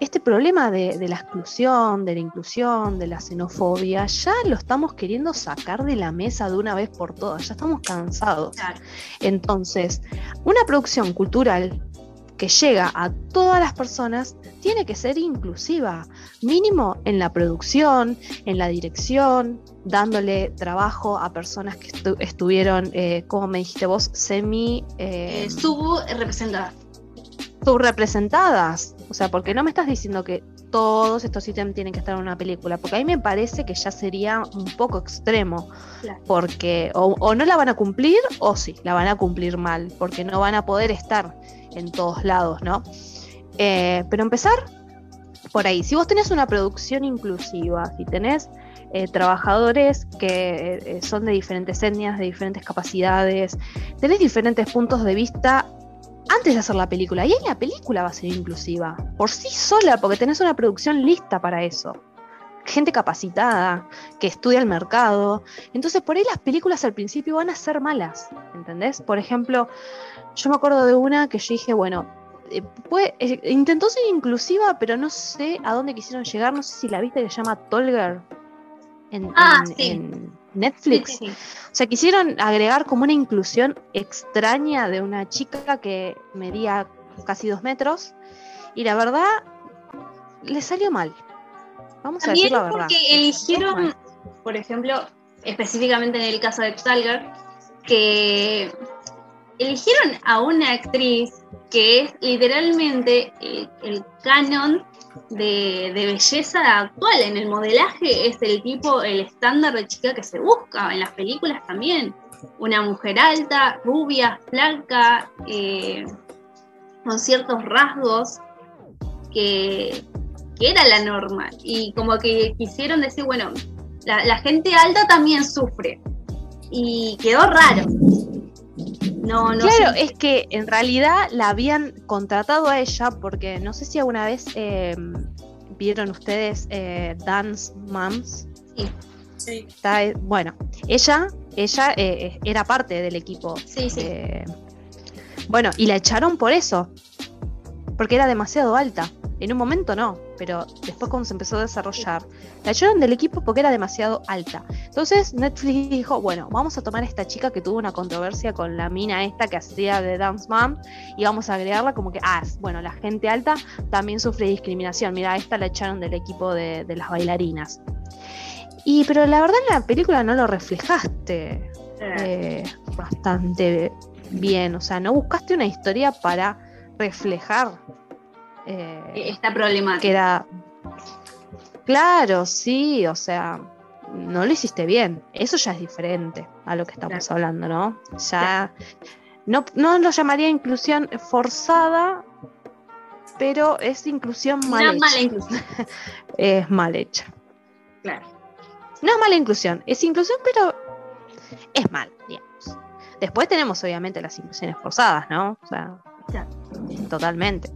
este problema de, la exclusión, de la inclusión, de la xenofobia, ya lo estamos queriendo sacar de la mesa de una vez por todas, ya estamos cansados. Entonces, una producción cultural que llega a todas las personas tiene que ser inclusiva, mínimo en la producción, en la dirección, dándole trabajo a personas que estuvieron, eh, como me dijiste vos, semi... Eh, eh, subrepresentadas. Subrepresentadas. O sea, porque no me estás diciendo que todos estos ítems tienen que estar en una película, porque a mí me parece que ya sería un poco extremo, porque o, o, no la van a cumplir o sí, la van a cumplir mal, porque no van a poder estar en todos lados, ¿no? Eh, pero empezar por ahí. Si vos tenés una producción inclusiva, si tenés eh, trabajadores que eh, son de diferentes etnias, de diferentes capacidades, tenés diferentes puntos de vista antes de hacer la película. Y ahí la película va a ser inclusiva, por sí sola, porque tenés una producción lista para eso. Gente capacitada, que estudia el mercado. Entonces, por ahí las películas al principio van a ser malas, ¿entendés? Por ejemplo, yo me acuerdo de una que yo dije, bueno, eh, eh, intentó ser inclusiva, pero no sé a dónde quisieron llegar. No sé si la viste que se llama Tolger en, Ah, en- sí. en Netflix. Sí, sí, sí. O sea, quisieron agregar como una inclusión extraña de una chica que medía casi dos metros. Y la verdad, le salió mal. Vamos a decir También la verdad. porque eligieron, por ejemplo, específicamente en el caso de Talgar, que eligieron a una actriz que es literalmente el, el canon de, belleza actual. En el modelaje es el tipo, el estándar de chica que se busca, en las películas también. Una mujer alta, rubia, flaca, eh, con ciertos rasgos que, que era la norma. Y como que quisieron decir, bueno, la gente alta también sufre. Y quedó raro. No, no Claro, sé. es que en realidad la habían contratado a ella porque no sé si alguna vez eh, vieron ustedes eh, Dance Moms. Sí. Está, eh, bueno, ella, ella eh, era parte del equipo. Sí, sí. eh, bueno, y la echaron por eso, porque era demasiado alta. En un momento no, pero después cuando se empezó a desarrollar, la echaron del equipo porque era demasiado alta. Entonces Netflix dijo, bueno, vamos a tomar a esta chica que tuvo una controversia con la mina esta que hacía de Dance Mom y vamos a agregarla como que, ah, bueno, la gente alta también sufre discriminación. Mira, esta la echaron del equipo de, de las bailarinas. Y pero la verdad en la película no lo reflejaste eh, bastante bien. O sea, no buscaste una historia para reflejar eh, Esta problemática. era. Claro, sí, o sea, no lo hiciste bien. Eso ya es diferente a lo que estamos Claro. hablando, ¿no? Ya. No, no lo llamaría inclusión forzada, pero es inclusión mal Una hecha. mala inclusión. Es mal hecha. Claro. No es mala inclusión, es inclusión, pero es mal, digamos. Después tenemos obviamente las inclusiones forzadas, ¿no? O sea, Claro. totalmente.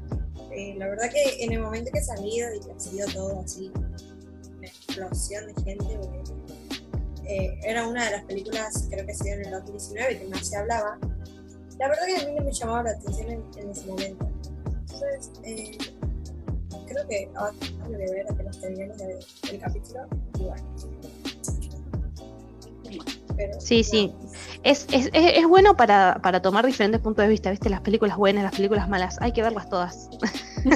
Eh, la verdad que en el momento que he salido y que ha sido todo así, una explosión de gente, porque, eh, era una de las películas, creo que se dio en el 2019, que más se hablaba. La verdad que a mí no me llamaba la atención en, en ese momento. Entonces, eh, creo que ahora tengo que ver apenas terminemos de- el capítulo, y bueno. Pero, Sí, sí. Es, es, es- es bueno para, para tomar diferentes puntos de vista, ¿viste? Las películas buenas, las películas malas, hay que verlas todas.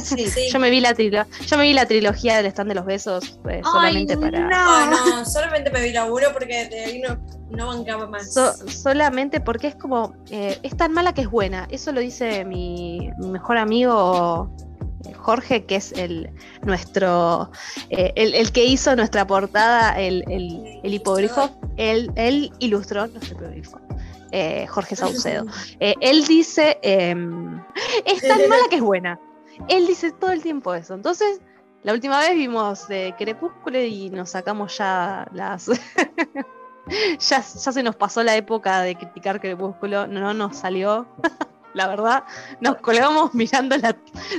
Sí. Sí. Yo me vi la, trilo- yo me vi la trilogía del stand de los besos eh, solamente para... no. Ah, no, solamente me vi la uno porque de ahí no, no bancaba más. So- solamente porque es como, eh, es tan mala que es buena. Eso lo dice mi, mi mejor amigo eh, Jorge, que es el nuestro, eh, el, el que hizo nuestra portada, el, el, el hipogrifo. Él, él ilustró nuestro hipogrifo. eh, Jorge Saucedo. Eh, él dice, em, es tan mala que es buena. Él dice todo el tiempo eso. Entonces, la última vez vimos eh, Crepúsculo y nos sacamos ya las... ya, ya se nos pasó la época de criticar Crepúsculo, no nos salió. La verdad, nos colgamos mirando la-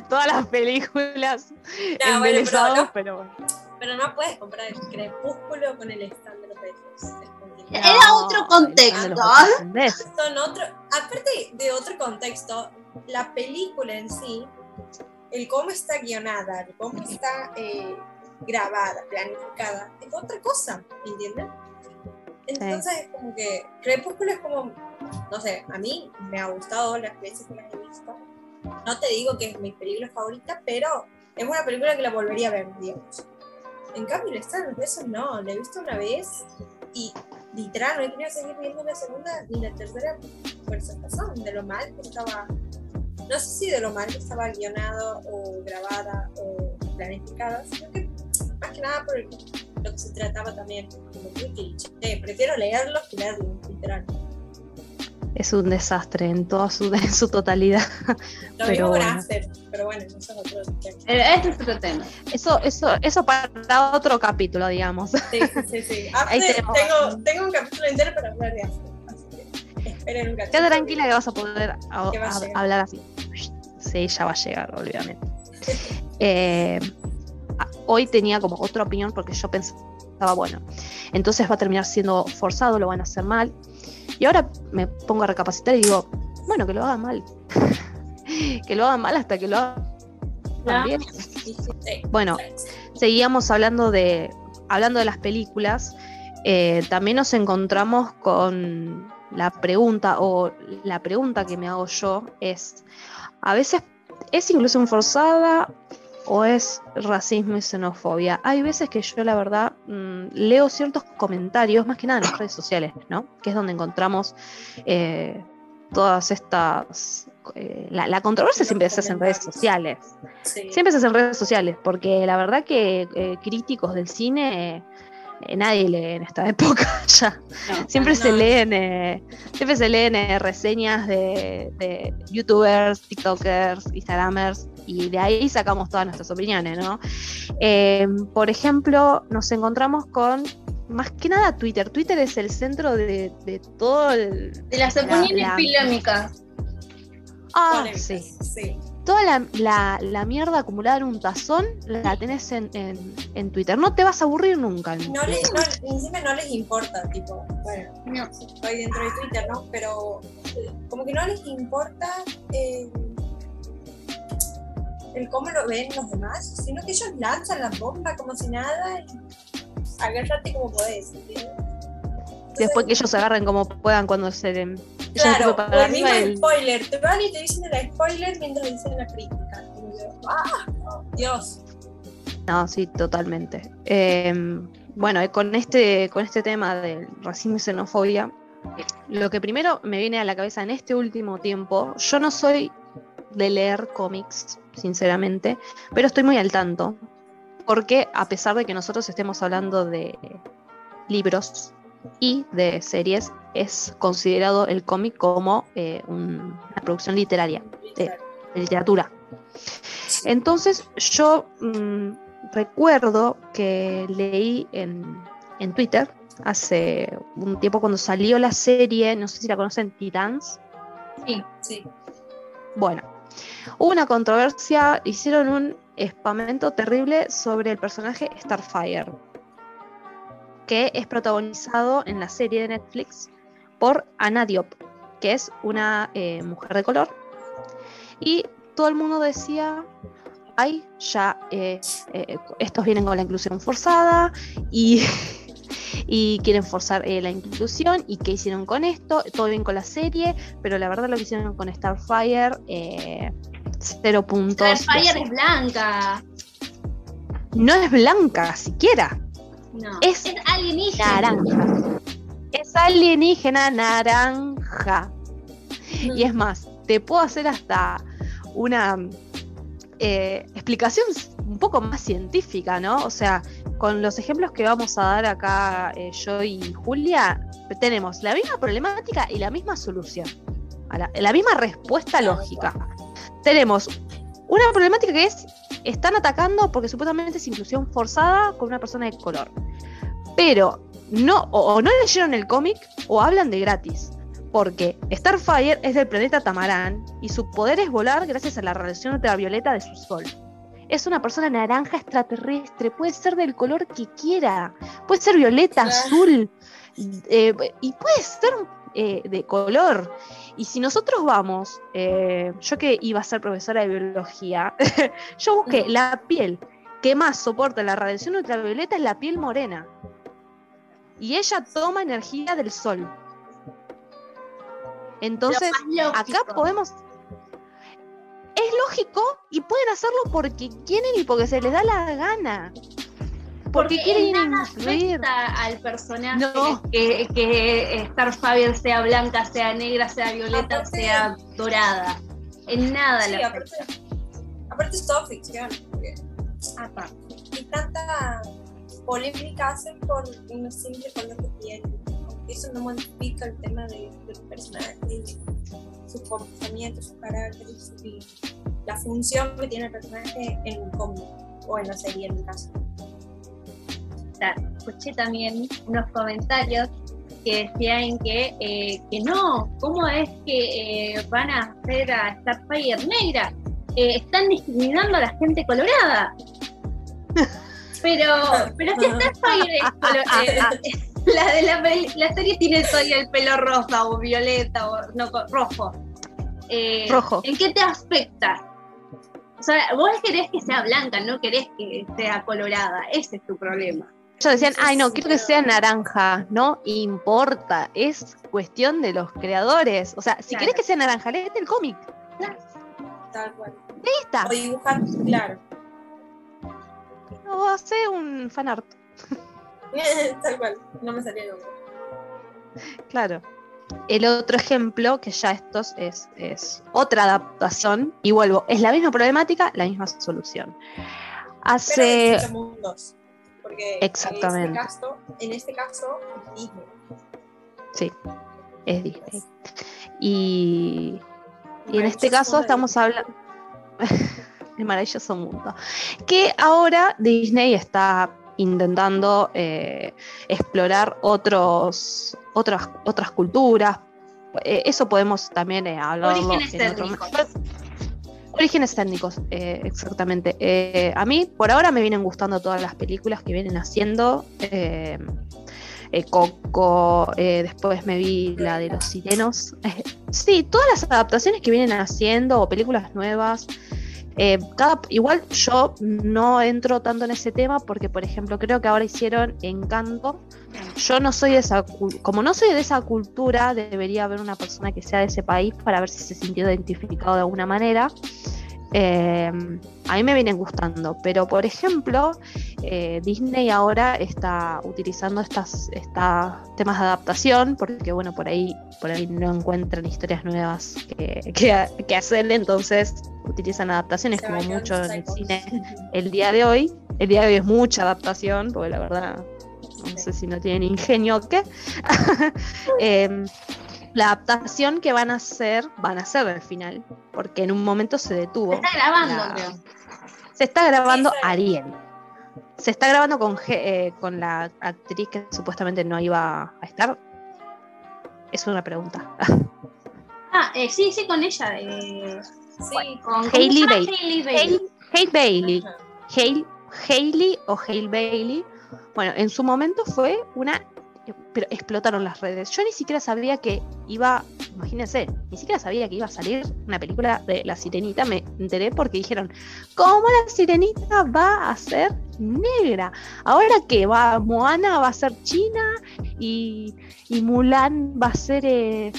todas las películas No, bueno, embelesados, pero no- pero bueno. Pero no puedes comprar el crepúsculo con el stand de los Era No, otro contexto. Son otro, aparte de otro contexto, la película en sí, el cómo está guionada, el cómo está eh, grabada, planificada, es otra cosa, ¿entienden? Entonces es como que Crepúsculo es como, no sé, a mí me ha gustado las veces que las he visto. No te digo que es mi película favorita, pero es una película que la volvería a ver, digamos. En cambio, el Star Besos no, la he visto una vez y literal no he querido seguir viendo la segunda ni la tercera por esa razón, de lo mal que estaba, no sé si de lo mal que estaba guionado o grabada o planificada, sino que más que nada por el- lo que se trataba también, como muy cliché. Prefiero leerlo que leerlo, literal. Es un desastre en toda su, en su totalidad. Lo Pero mismo bueno. After, pero bueno, eso es otro tema. Eh, Este es otro tema. Eso, eso, eso para otro capítulo, digamos. Sí, sí, sí. After, tengo, tengo un capítulo entero para hablar de After. Esperen un capítulo. Quédate tranquila que vas a poder a- a a- hablar así. Sí, ya va a llegar, obviamente. Eh, hoy tenía como otra opinión porque yo pensaba, bueno, entonces va a terminar siendo forzado, lo van a hacer mal. Y ahora me pongo a recapacitar y digo, bueno, que lo hagan mal. que lo hagan mal hasta que lo hagan bien. Bueno, seguíamos hablando de, hablando de las películas. Eh, también nos encontramos con la pregunta, o la pregunta que me hago yo es, a veces es inclusión forzada o es racismo y xenofobia. Hay veces que yo la verdad mm, leo ciertos comentarios, más que nada en las redes sociales, ¿no? Que es donde encontramos eh, todas estas... Eh, la, controversia siempre se hace en redes sociales. Siempre se hace en redes sociales, porque la verdad que eh, críticos del cine eh, nadie lee en esta época ya. siempre, se leen, eh, siempre se leen eh, reseñas de, youtubers, tiktokers, instagramers y de ahí sacamos todas nuestras opiniones, ¿no? por ejemplo, nos encontramos con más que nada Twitter. Twitter es el centro de, todo el... De las opiniones polémicas. Ah, sí. sí toda la, mierda acumulada en un tazón la tenés en, Twitter. No te vas a aburrir nunca. No les, encima no les importa, tipo, bueno, no. estoy dentro de Twitter, ¿no? Pero como que no les importa eh, el cómo lo ven los demás, sino que ellos lanzan la bomba como si nada y agárrate como podés, Después que ellos se agarren como puedan cuando se Claro, el mismo spoiler. Te van y te dicen el spoiler mientras dicen la crítica. ¡Ah! Dios. No, sí, totalmente. Em, bueno, con este, con este tema del racismo y xenofobia, lo que primero me viene a la cabeza en este último tiempo, yo no soy de leer cómics, sinceramente, pero estoy muy al tanto, porque a pesar de que nosotros estemos hablando de libros y de series, es considerado el cómic como eh, una producción literaria, de, literatura. Entonces yo mm, recuerdo que leí en, Twitter hace un tiempo cuando salió la serie, no sé si la conocen, Titans. Sí, sí. Bueno, hubo una controversia, hicieron un espamento terrible sobre el personaje Starfire, que es protagonizado en la serie de Netflix por Anna Diop, que es una eh, mujer de color. Y todo el mundo decía, ay, ya eh, eh, estos vienen con la inclusión forzada y, y quieren forzar la inclusión y qué hicieron con esto, todo bien con la serie, pero la verdad lo que hicieron con Starfire, cero puntos. Starfire es blanca. No es blanca siquiera. No, es, es alienígena. Naranja es alienígena naranja. Y es más, te puedo hacer hasta una eh, explicación un poco más científica, ¿no? O sea, con los ejemplos que vamos a dar acá eh, yo y Julia, tenemos la misma problemática y la misma solución. La, misma respuesta lógica. Tenemos una problemática que es, están atacando porque supuestamente es inclusión forzada con una persona de color. Pero no, o, no leyeron el cómic o hablan de gratis. Porque Starfire es del planeta Tamarán y su poder es volar gracias a la radiación ultravioleta de su sol. Es una persona naranja extraterrestre, puede ser del color que quiera, puede ser violeta, azul, eh, y puede ser eh, de color. Y si nosotros vamos, eh, yo que iba a ser profesora de biología, yo busqué la piel que más soporta la radiación ultravioleta es la piel morena y ella toma energía del sol. Entonces, acá podemos... Es lógico y pueden hacerlo porque quieren y porque se les da la gana. Porque, quieren influir al personaje que, que Starfire sea blanca, sea negra, sea violeta, sea dorada. En nada sí, la aparte, aparte es todo ficción. Aparte. Y tanta polémica hacen por un simple color de piel. Eso no modifica el tema de, del personaje, su comportamiento, su carácter, y la función que tiene el personaje en el cómic o en la serie en el caso. Escuché también unos comentarios que decían que, eh, que no, ¿cómo es que eh, van a hacer a Starfire negra? eh, están discriminando a la gente colorada. Pero, pero si está Fire eh, la de la, la, serie tiene todavía el pelo rosa o violeta o no rojo. Eh, rojo. ¿En qué te afecta? O sea, vos querés que sea blanca, no querés que sea colorada. Ese es tu problema. Ellos decían, ay no, quiero que sea naranja. No importa, es cuestión de los creadores. O sea, si querés que sea naranja, léete el cómic. Tal cual. O dibujar, claro. O hacer un fanart. Tal cual, no me salía el Claro. El otro ejemplo, que ya esto es, es otra adaptación, y vuelvo, es la misma problemática, la misma solución. Hace. Pero mundos, porque Exactamente. En este caso, en este caso es Disney. Sí, es Disney. Y, y en este caso estamos hablando. el maravilloso mundo. Que ahora Disney está intentando eh, explorar otros, otras, otras culturas. Eh, eso podemos también eh, hablar. Orígenes técnicos. Orígenes técnicos, exactamente. a mí, por ahora, me vienen gustando todas las películas que vienen haciendo. Coco, después me vi la de los sirenos. sí, todas las adaptaciones que vienen haciendo o películas nuevas. Eh, igual yo no entro tanto en ese tema porque, por ejemplo, creo que ahora hicieron Encanto. Yo no soy de esa, como no soy de esa cultura, debería haber una persona que sea de ese país para ver si se sintió identificado de alguna manera. Eh, a mí me vienen gustando, pero por ejemplo, eh, Disney ahora está utilizando estas, temas de adaptación, porque bueno, por ahí, por ahí no encuentran historias nuevas que, hacer, entonces utilizan adaptaciones como mucho en el cine el día de hoy. El día de hoy es mucha adaptación, porque la verdad no sé si no tienen ingenio o qué. eh, la adaptación que van a hacer, van a hacer al final, porque en un momento se detuvo. Se está grabando, creo. Se está grabando Ariel. Se está grabando con, eh, con la actriz que supuestamente no iba a estar. Es una pregunta. ah, eh, sí, sí, con ella. Eh, sí, con Hailey Bailey. Hailey Bailey. Hailey o Hailey Bailey. Bueno, en su momento fue una pero explotaron las redes. Yo ni siquiera sabía que iba, imagínense, ni siquiera sabía que iba a salir una película de La Sirenita. Me enteré porque dijeron, ¿cómo la Sirenita va a ser negra? Ahora que va, Moana va a ser china y, Mulan va a ser eh,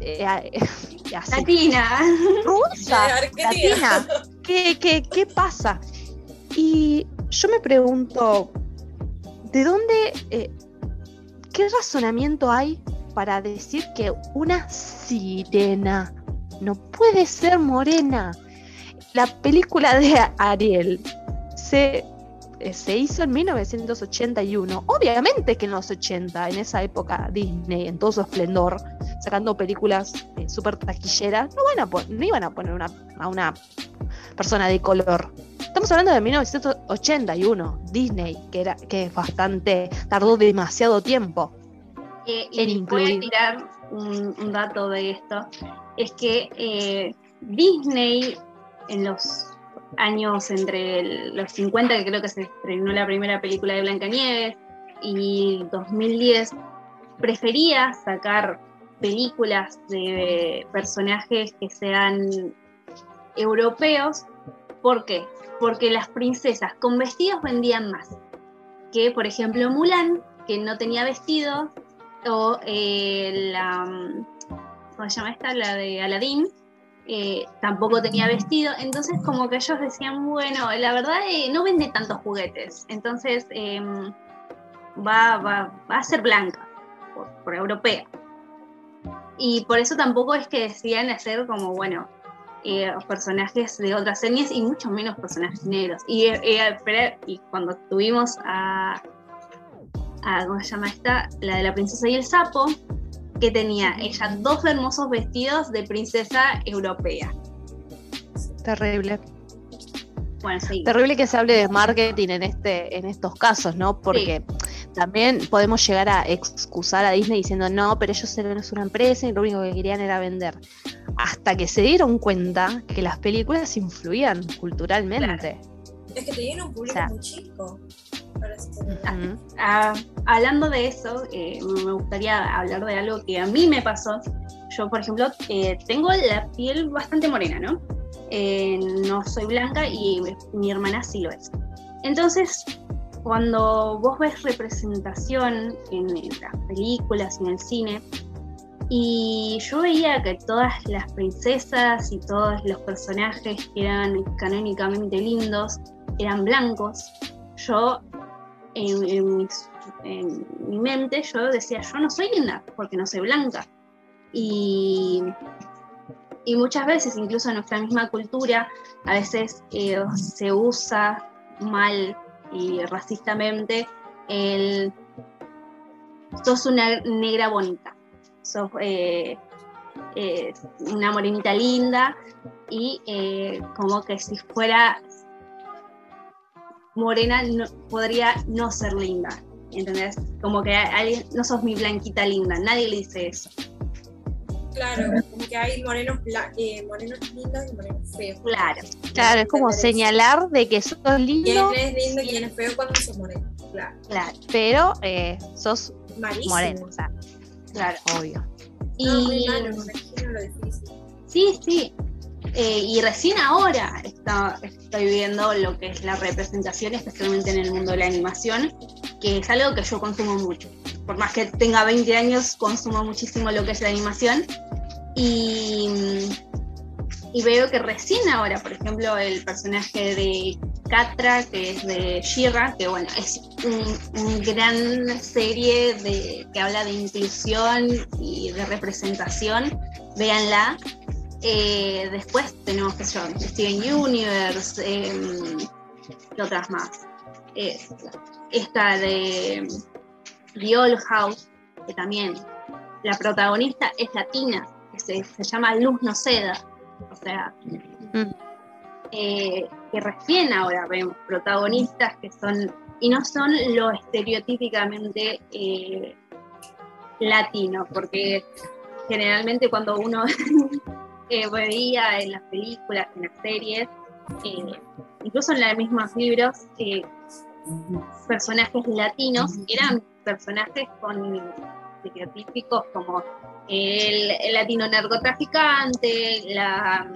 latina. Rusa, latina. ¿Qué, qué, qué pasa? Y yo me pregunto, ¿de dónde eh, ¿Qué razonamiento hay para decir que una sirena no puede ser morena? La película de Ariel se, eh, se hizo en 1981. Obviamente que en los 80, en esa época Disney, en todo su esplendor, sacando películas eh, súper taquilleras, no, van a no iban a poner una, a una persona de color. Estamos hablando de 1981, Disney, que era que es bastante, tardó demasiado tiempo eh, en incluir. tirar un, dato de esto, es que eh, Disney en los años entre los 50, que creo que se estrenó la primera película de Blancanieves, y 2010, prefería sacar películas de personajes que sean europeos. ¿Por qué? Porque las princesas con vestidos vendían más que, por ejemplo, Mulan, que no tenía vestidos, o eh, la. ¿Cómo se llama esta? La de Aladdin. Eh, tampoco tenía vestido, entonces como que ellos decían, bueno, la verdad eh, no vende tantos juguetes, entonces em, va, va, va, a ser blanca, por europea. Y por eso tampoco es que decían hacer como, bueno, eh, personajes de otras series y mucho menos personajes negros. Y, y cuando tuvimos a, a, ¿cómo se llama esta? La de la princesa y el sapo, que tenía ella dos hermosos vestidos de princesa europea. Terrible. Bueno, sí. Terrible que se hable de marketing en este, en estos casos, ¿no? Porque también podemos llegar a excusar a Disney diciendo no, pero ellos eran una empresa y lo único que querían era vender. hasta que se dieron cuenta que las películas influían culturalmente. Es que tenían un público O sea, muy chico. Ah, hablando de eso, eh, me gustaría hablar de algo que a mí me pasó. Yo, por ejemplo, eh, tengo la piel bastante morena, ¿no? Eh, no soy blanca y mi hermana sí lo es. Entonces, cuando vos ves representación en, en las películas en el cine, y yo veía que todas las princesas y todos los personajes que eran canónicamente lindos eran blancos, yo en, mi mente yo decía, yo no soy linda porque no soy blanca. Y, y muchas veces, incluso en nuestra misma cultura, a veces eh, se usa mal y racistamente el sos una negra bonita, sos eh, eh, una morenita linda y como que si fuera morena no- podría no ser linda, ¿entendés? Como que alguien, no sos mi blanquita linda, nadie le dice eso. Claro, como que hay morenos, eh, morenos lindos y morenos feos. Claro, Claro, es como señalar de que sos lindo, ¿Quién es lindo y quién es feo cuando sos moreno? Claro. claro, pero eh, sos Malísimo. moreno, o sea, claro. obvio. No, muy Y malo, me imagino lo difícil. sí, sí. Eh, y recién ahora está- estoy viendo lo que es la representación, especialmente en el mundo de la animación, que es algo que yo consumo mucho. Por más que tenga 20 años, consumo muchísimo lo que es la animación. Y, y veo que recién ahora, por ejemplo, el personaje de Catra, que es de Shira, que bueno, es un, un gran serie de, que habla de inclusión y de representación, véanla. Eh, después tenemos que yo, Steven Universe, em, ¿qué otras más? Eh, esta de The Old House, que también la protagonista es latina, que se, se llama Luz Noceda. O sea, Mm. eh, que recién ahora vemos protagonistas que son, y no son lo estereotípicamente latino, porque generalmente cuando uno eh, veía en las películas, en las series, eh, incluso en los mismos libros, eh, personajes latinos eran personajes con estereotípicos como el, el latino narcotraficante, la,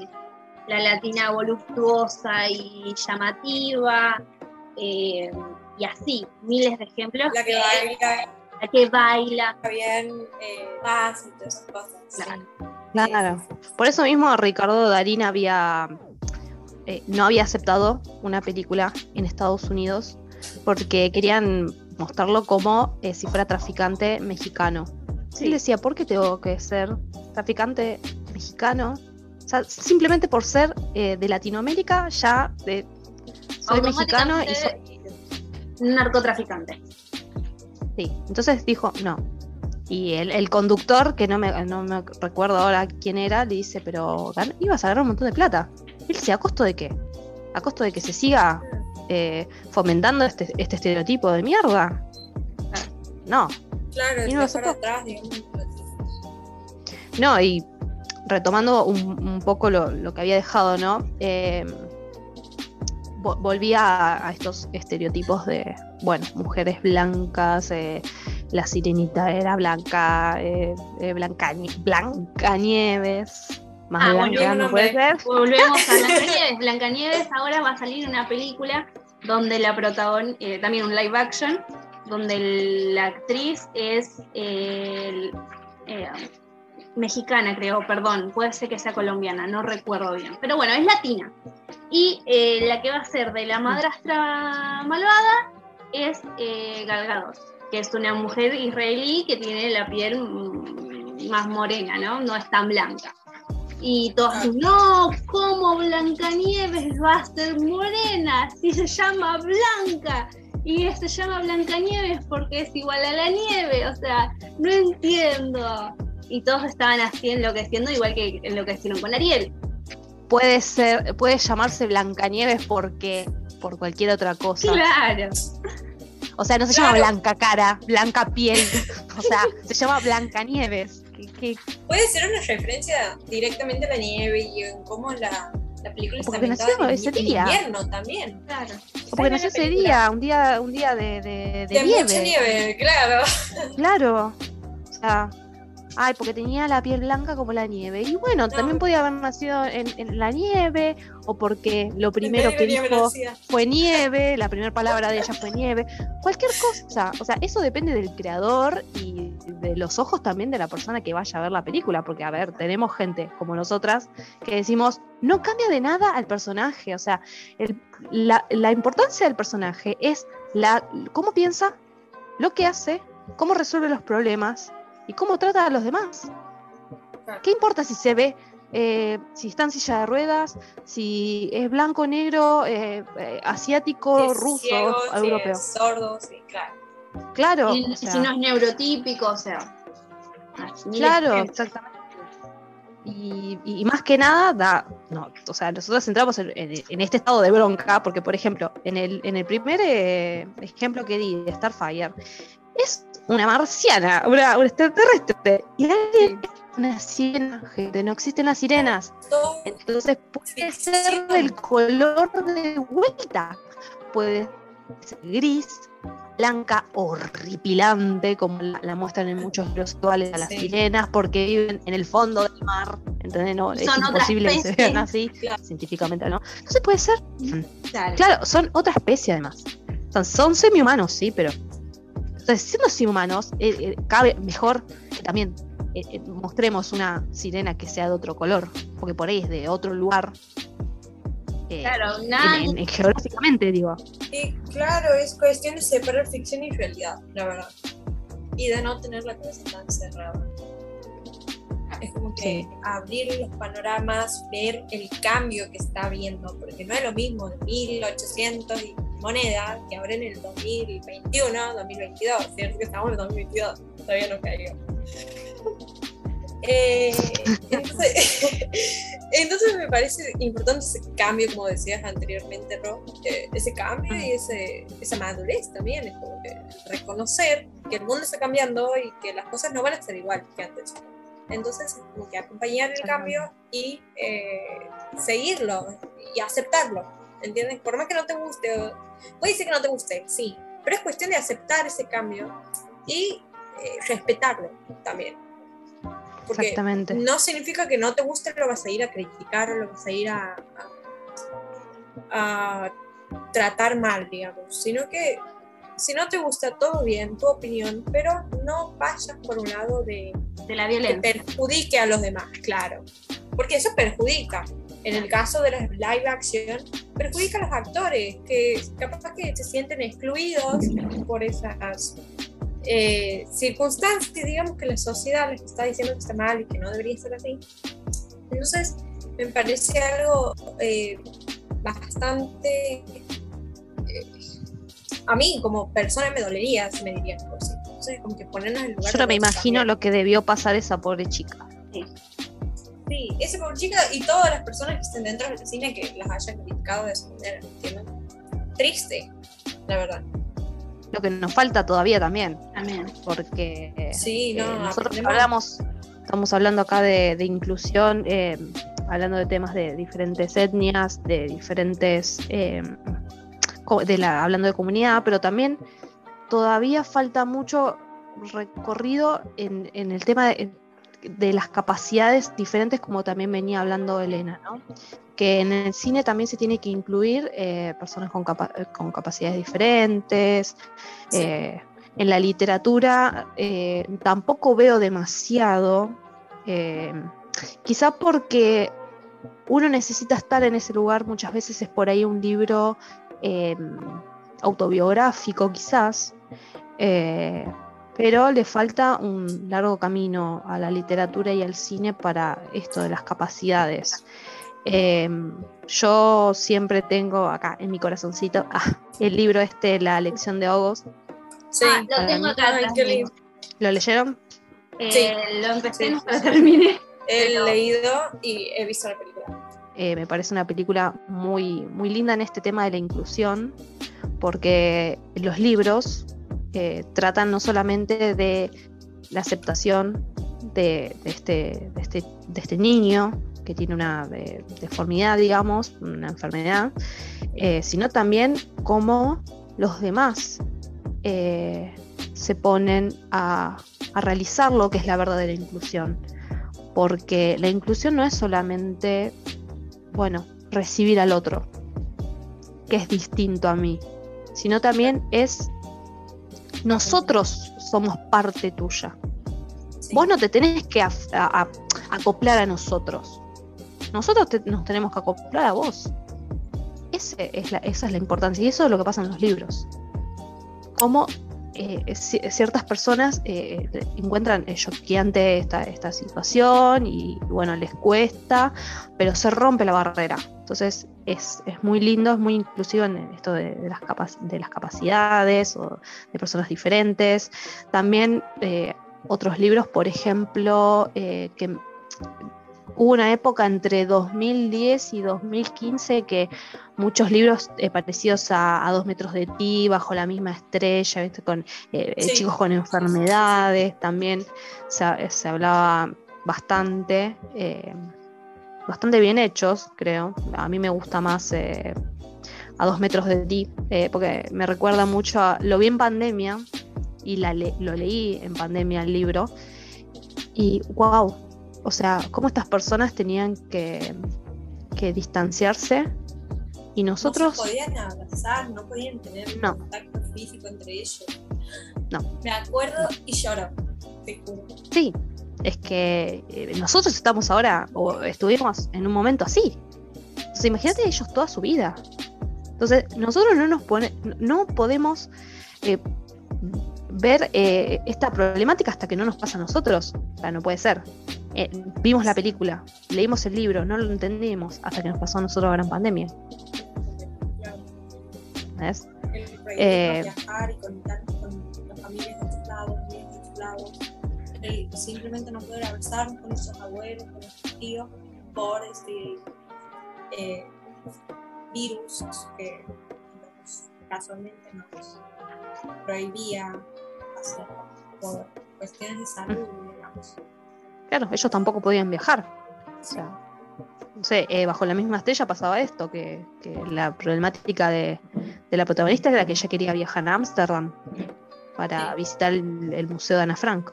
la latina voluptuosa y llamativa, eh, y así, miles de ejemplos. La que baila la que baila. bien, más y todas esas cosas. Claro. Claro. Por eso mismo Ricardo Darín había eh, no había aceptado una película en Estados Unidos porque querían mostrarlo como eh, si fuera traficante mexicano. Él decía, ¿por qué tengo que ser traficante mexicano? O sea, simplemente por ser eh, de Latinoamérica ya soy mexicano y soy... Un narcotraficante. Sí, entonces dijo, no. Y el, el conductor, que no me, no me recuerdo ahora quién era, le dice, pero ibas a ganar un montón de plata. Y él dice, ¿a costo de qué? ¿A costo de que se siga eh, fomentando este, este estereotipo de mierda? No, Claro, Y no lo dejar aceptó. atrás, digamos. no, y retomando un, un poco lo, lo que había dejado, ¿no? Eh, vo- volví a, a estos estereotipos de, bueno, mujeres blancas, eh, la sirenita era blanca, eh, eh, Blancañe- Blancanieves, más Ah, blanca no puede ser. Volvemos a Blancanieves. Blancanieves ahora va a salir una película donde la protagonista, también un live action, donde la actriz es eh, el- eh, mexicana, creo, perdón, puede ser que sea colombiana, no recuerdo bien, pero bueno, es latina. Y eh, la que va a ser de la madrastra malvada es eh, Gal Gadot, que es una mujer israelí que tiene la piel más morena, ¿no? No es tan blanca. Y todos, Ah. no, ¿cómo Blancanieves va a ser morena si se llama Blanca? Y se llama Blancanieves porque es igual a la nieve, o sea, no entiendo. Y todos estaban así enloqueciendo, igual que lo que hicieron con Ariel. Puede ser, puede llamarse Blancanieves porque por cualquier otra cosa. Claro. O sea, no se llama. Blanca cara, Blanca piel. O sea, se llama Blancanieves. que- Puede ser una referencia directamente a la nieve y en cómo la, la película está Porque nació ambientada en, ese en día. invierno también. Claro. o porque nació ese día, un día, un día de, de- de De, nieve. mucha nieve, claro. Claro. O sea, ay, porque tenía la piel blanca como la nieve. Y bueno, No. también podía haber nacido en, en la nieve, o porque lo primero que dijo fue nieve, la primera palabra de ella fue nieve, cualquier cosa. O sea, eso depende del creador y de los ojos también de la persona que vaya a ver la película, porque a ver, tenemos gente como nosotras que decimos, no cambia de nada al personaje, o sea, el- la, la importancia del personaje es la, cómo piensa, lo que hace, cómo resuelve los problemas y cómo trata a los demás. ¿Qué importa si se ve eh, si está en silla de ruedas, si es blanco, negro, eh, eh, asiático, Si es ruso, ciego, si europeo. es sordo, sí, claro. Claro, Y, o y sea, si no es neurotípico, o sea. ah, claro, exactamente. Y, y- y más que nada, da, no, o sea, nosotros entramos en, en- en este estado de bronca, porque por ejemplo, en el, en el primer eh, ejemplo que di de Starfire, es una marciana, una, una extraterrestre, y alguien es una sirena, gente, no existen las sirenas. Entonces puede ser del color de vuelta. Puede ser gris, blanca, horripilante, como la, la muestran en muchos libros actuales a las Sí. sirenas, porque viven en el fondo del mar. ¿Entendés? No, es Son imposible que se vean así, Claro. científicamente, ¿no? Entonces puede ser. Claro. Claro, son otra especie además. Son, son semi-humanos, sí, pero. Entonces, siendo semi-humanos, eh, eh, cabe mejor que también eh, mostremos una sirena que sea de otro color, porque por ahí es de otro lugar. Claro, en- nada. en- en geográficamente, digo. Y claro, es cuestión de separar ficción y realidad, la verdad. Y de no tener la cabeza tan cerrada. Es como que Sí. abrir los panoramas, ver el cambio que está habiendo, porque no es lo mismo de 1800 y moneda que ahora en el 2021, 2022, ¿cierto? Que estamos en el 2022, todavía no caigo. Eh, entonces, entonces me parece importante ese cambio, como decías anteriormente, Ro, eh, ese cambio y ese, esa madurez también, es como que reconocer que el mundo está cambiando y que las cosas no van a ser igual que antes. Entonces, es como que acompañar el cambio y eh, seguirlo y aceptarlo, ¿entiendes? Por más que no te guste, o- puede ser que no te guste, sí, pero es cuestión de aceptar ese cambio y eh, respetarlo también. Porque Exactamente. no significa que no te guste, lo vas a ir a criticar o lo vas a ir a, a- a tratar mal, digamos, sino que si no te gusta, todo bien, tu opinión, pero no vayas por un lado de De la que violencia. perjudique a los demás, claro. Porque eso perjudica. En el caso de las live action, perjudica a los actores, que capaz que se sienten excluidos por esas eh, circunstancias, digamos, que la sociedad les está diciendo que está mal y que no debería ser así. Entonces, me parece algo eh, bastante... eh, a mí, como persona, me dolería si me dirían así. Entonces, como que ponernos en lugar Yo no me imagino también. lo que debió pasar esa pobre chica. Sí, esa pobre chica y todas las personas que estén dentro del cine que las hayan criticado de esa manera, ¿entienden? Triste, la verdad. Lo que nos falta todavía también, También. porque eh, Sí, Eh, no, nosotros aprendemos- hablamos, estamos hablando acá de, de inclusión, eh, hablando de temas de diferentes etnias, de diferentes, eh, de la, hablando de comunidad, pero también todavía falta mucho recorrido en, en el tema de, de las capacidades diferentes, como también venía hablando Elena, ¿no? que en el cine también se tiene que incluir eh, personas con, capa- con capacidades diferentes. Sí. eh, en la literatura eh, tampoco veo demasiado, quizá porque uno necesita estar en ese lugar, muchas veces es por ahí un libro autobiográfico quizás, pero le falta un largo camino a la literatura y al cine para esto de las capacidades. Eh, yo siempre tengo acá en mi corazoncito ah, el libro este, La lección de Ogos. Sí, Ah, lo tengo acá. Ay, atrás qué mío. lindo. ¿Lo leyeron? Eh, Sí. Lo empecé, Sí. no lo terminé. he Pero- leído y he visto la película. Eh, me parece una película muy, muy linda en este tema de la inclusión, porque los libros eh, tratan no solamente de la aceptación de, este, este, este niño que tiene una deformidad, digamos, una enfermedad, eh, sino también cómo los demás eh, se ponen a, a, realizar lo que es la verdadera inclusión. Porque la inclusión no es solamente, bueno, recibir al otro, que es distinto a mí, sino también es nosotros somos parte tuya. Vos no te tenés que acoplar a nosotros. Nosotros nos tenemos que acoplar a vos. Ese es la, esa es la importancia. Y eso es lo que pasa en los libros. Cómo eh, ciertas personas eh, encuentran choqueante esta, esta situación y bueno, les cuesta, pero se rompe la barrera. Entonces es, muy lindo, es muy inclusivo en esto de, las, de las capacidades o de personas diferentes. También eh, otros libros, por ejemplo, que hubo una época entre 2010 y 2015 que muchos libros eh, parecidos a, Dos metros de ti, Bajo la misma estrella, con eh, eh, chicos con enfermedades, también se, hablaba bastante, bastante bien hechos, creo. A mí me gusta más a Dos metros de ti, porque me recuerda mucho a, lo vi en pandemia y la lo leí en pandemia el libro. Y wow, o sea, cómo estas personas tenían que, distanciarse y nosotros... No podían abrazar, no podían tener contacto físico entre ellos. No. Me acuerdo y lloro, te juro. Sí, es que eh, nosotros estamos ahora, o estuvimos en un momento así. Entonces, imagínate ellos toda su vida. Entonces, nosotros no nos pone, no podemos eh, ver eh, esta problemática hasta que no nos pasa a nosotros. O sea, no puede ser. Eh, vimos la película, leímos el libro, no lo entendimos hasta que nos pasó a nosotros ahora en pandemia. ¿Ves? El eh, viajar y contar con las familias de otros lados, de otros lados. El simplemente no poder abrazar con nuestros abuelos, con nuestros tíos, por este eh, virus que casualmente nos prohibía por cuestiones de salud, digamos. Claro, ellos tampoco podían viajar. O sea, no sé, eh, bajo la misma estrella pasaba esto, que, la problemática de, la protagonista era que ella quería viajar a Ámsterdam para visitar el, museo de Ana Frank.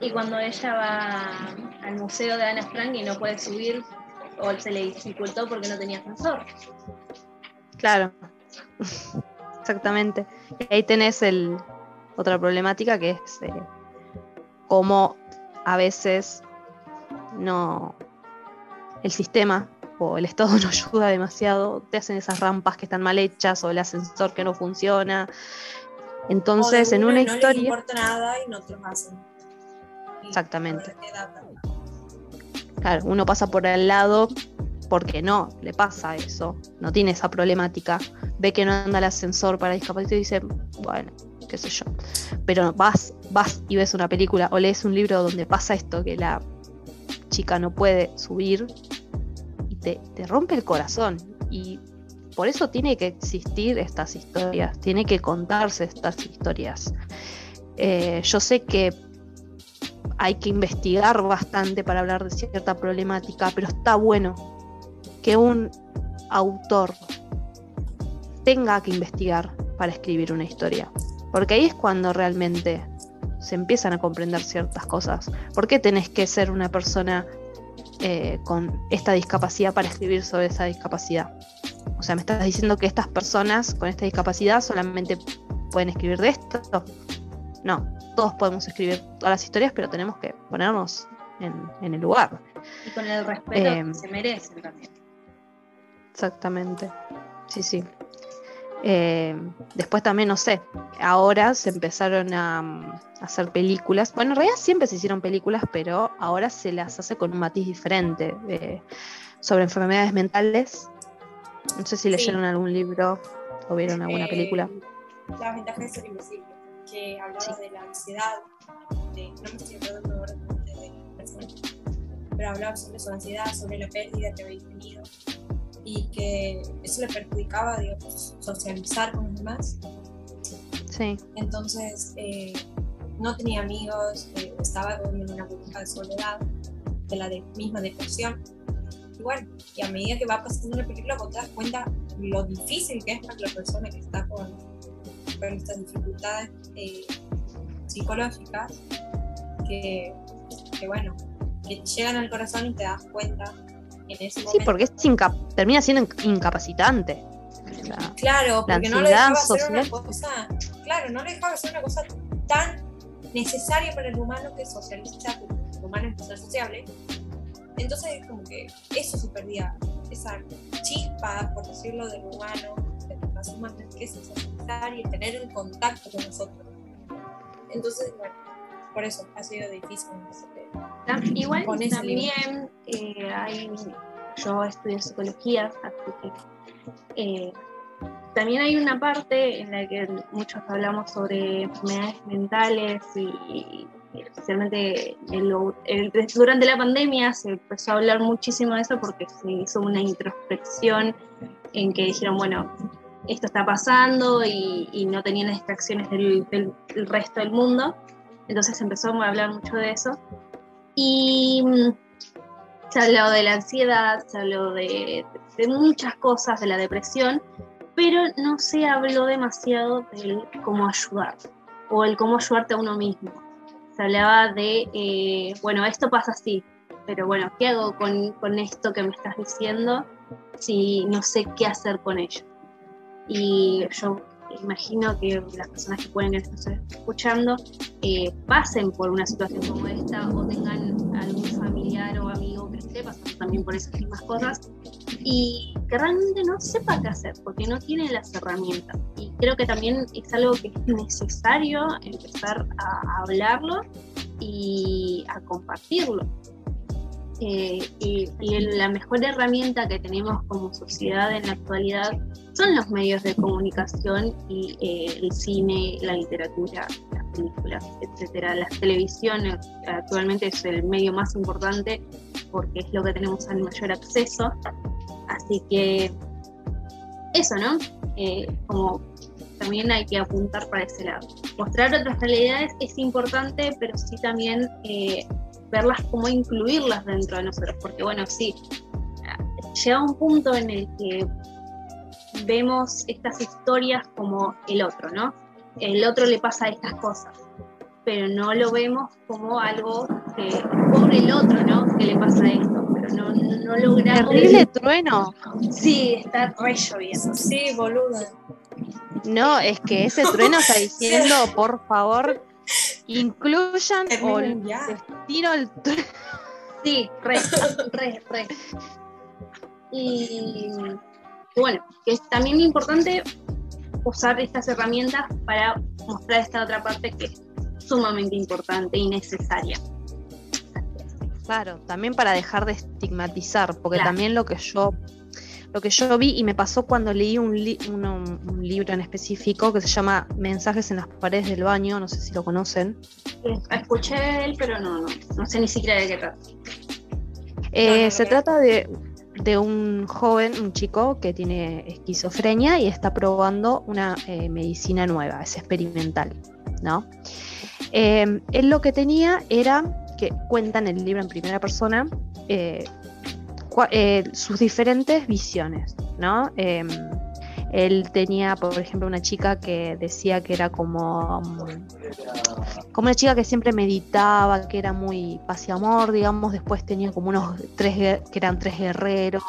Y cuando ella va al museo de Ana Frank y no puede subir, o se le dificultó porque no tenía ascensor. Claro, exactamente. Y ahí tenés el, otra problemática que es eh, cómo a veces no el sistema o el Estado no ayuda demasiado, te hacen esas rampas que están mal hechas o el ascensor que no funciona. Entonces, en una historia. No importa nada y no te lo hacen. Exactamente. Claro, uno pasa por al lado porque no, le pasa eso, no tiene esa problemática, ve que no anda el ascensor para discapacidad y dice, bueno, qué sé yo. Pero vas, vas y ves una película o lees un libro donde pasa esto, que la chica no puede subir y te, rompe el corazón. Y por eso tiene que existir estas historias, tiene que contarse estas historias. Eh, yo sé que hay que investigar bastante para hablar de cierta problemática, pero está bueno que un autor tenga que investigar para escribir una historia. Porque ahí es cuando realmente se empiezan a comprender ciertas cosas. ¿Por qué tenés que ser una persona eh, con esta discapacidad para escribir sobre esa discapacidad? O sea, me estás diciendo que estas personas con esta discapacidad solamente pueden escribir de esto. No, todos podemos escribir todas las historias, pero tenemos que ponernos en, el lugar. Y con el respeto que eh, se merecen también. Exactamente. Sí, sí. Eh, después también, no sé, ahora se empezaron a, hacer películas. Bueno, en realidad siempre se hicieron películas, pero ahora se las hace con un matiz diferente eh, sobre enfermedades mentales. No sé si leyeron algún libro o vieron alguna eh, película. La ventaja de ser invisible, que hablaba de la ansiedad, de, no me estoy acordando ahora de personas, pero hablaba sobre su ansiedad, sobre la pérdida que había tenido y que eso le perjudicaba, digamos, socializar con los demás. Sí. Entonces, eh, no tenía amigos, eh, estaba en una burbuja de soledad, de la misma depresión. Y bueno, y a medida que va pasando la película, vos te das cuenta lo difícil que es para la persona que está con, con estas dificultades eh, psicológicas, que, que, bueno, que llegan al corazón y te das cuenta en ese momento. Sí, porque es termina siendo incapacitante. claro, porque no lo dejaba hacer una cosa, claro, no le dejaba hacer una cosa tan necesaria para el humano que es socializar, el humano es ser sociable. Entonces, como que eso se perdía, esa chispa, por decirlo, del humano, de las humanas, que es socializar y tener el contacto con nosotros. Entonces, bueno, por eso ha sido difícil. Igual también eh, hay, yo estudio psicología, así que eh, también hay una parte en la que muchos hablamos sobre enfermedades mentales y, especialmente durante la pandemia se empezó a hablar muchísimo de eso porque se hizo una introspección en que dijeron, bueno, esto está pasando y, no tenían distracciones del, del, resto del mundo. Entonces empezó a hablar mucho de eso. Y mm, se habló de la ansiedad, se habló de, de muchas cosas, de la depresión, pero no se habló demasiado del cómo ayudar o el cómo ayudarte a uno mismo. Se hablaba de, eh, bueno, esto pasa así, pero bueno, ¿qué hago con, con, esto que me estás diciendo si no sé qué hacer con ello? Y yo imagino que las personas que pueden estar escuchando eh, pasen por una situación como esta o tengan algún familiar o amigo que esté pasando también por esas mismas cosas y que realmente no sepa qué hacer porque no tiene las herramientas. Y creo que también es algo que es necesario empezar a hablarlo y a compartirlo. Eh, y, la mejor herramienta que tenemos como sociedad en la actualidad son los medios de comunicación y eh, el cine, la literatura, las películas, etcétera. Las televisiones actualmente es el medio más importante porque es lo que tenemos al mayor acceso. Así que eso, ¿no? Eh, como también hay que apuntar para ese lado. Mostrar otras realidades es importante, pero sí también verlas, cómo incluirlas dentro de nosotros, porque bueno, sí, llega un punto en el que vemos estas historias como el otro, ¿no? El otro le pasa estas cosas, pero no lo vemos como algo que, por el otro, ¿no? Que le pasa esto, pero no, no logramos... Terrible trueno. Sí, está re lloviendo. Sí, boluda. No, es que ese trueno está diciendo, por favor, incluyan o tiro el Sí, re, re, re. Y bueno, que es también importante usar estas herramientas para mostrar esta otra parte que es sumamente importante y necesaria. Claro, también para dejar de estigmatizar, porque también lo que yo lo que yo vi y me pasó cuando leí un, libro en específico que se llama Mensajes en las paredes del baño, no sé si lo conocen. Escuché de él, pero no, no, sé ni siquiera de qué trata. Eh, se trata de, un joven, un chico que tiene esquizofrenia y está probando una eh, medicina nueva, es experimental, ¿no? Eh, él lo que tenía era, que cuenta en el libro en primera persona, eh, sus diferentes visiones, ¿no? Em, él tenía, por ejemplo, una chica que decía que era como, como una chica que siempre meditaba, que era muy paz y amor, digamos. Después tenía como unos tres, que eran tres guerreros.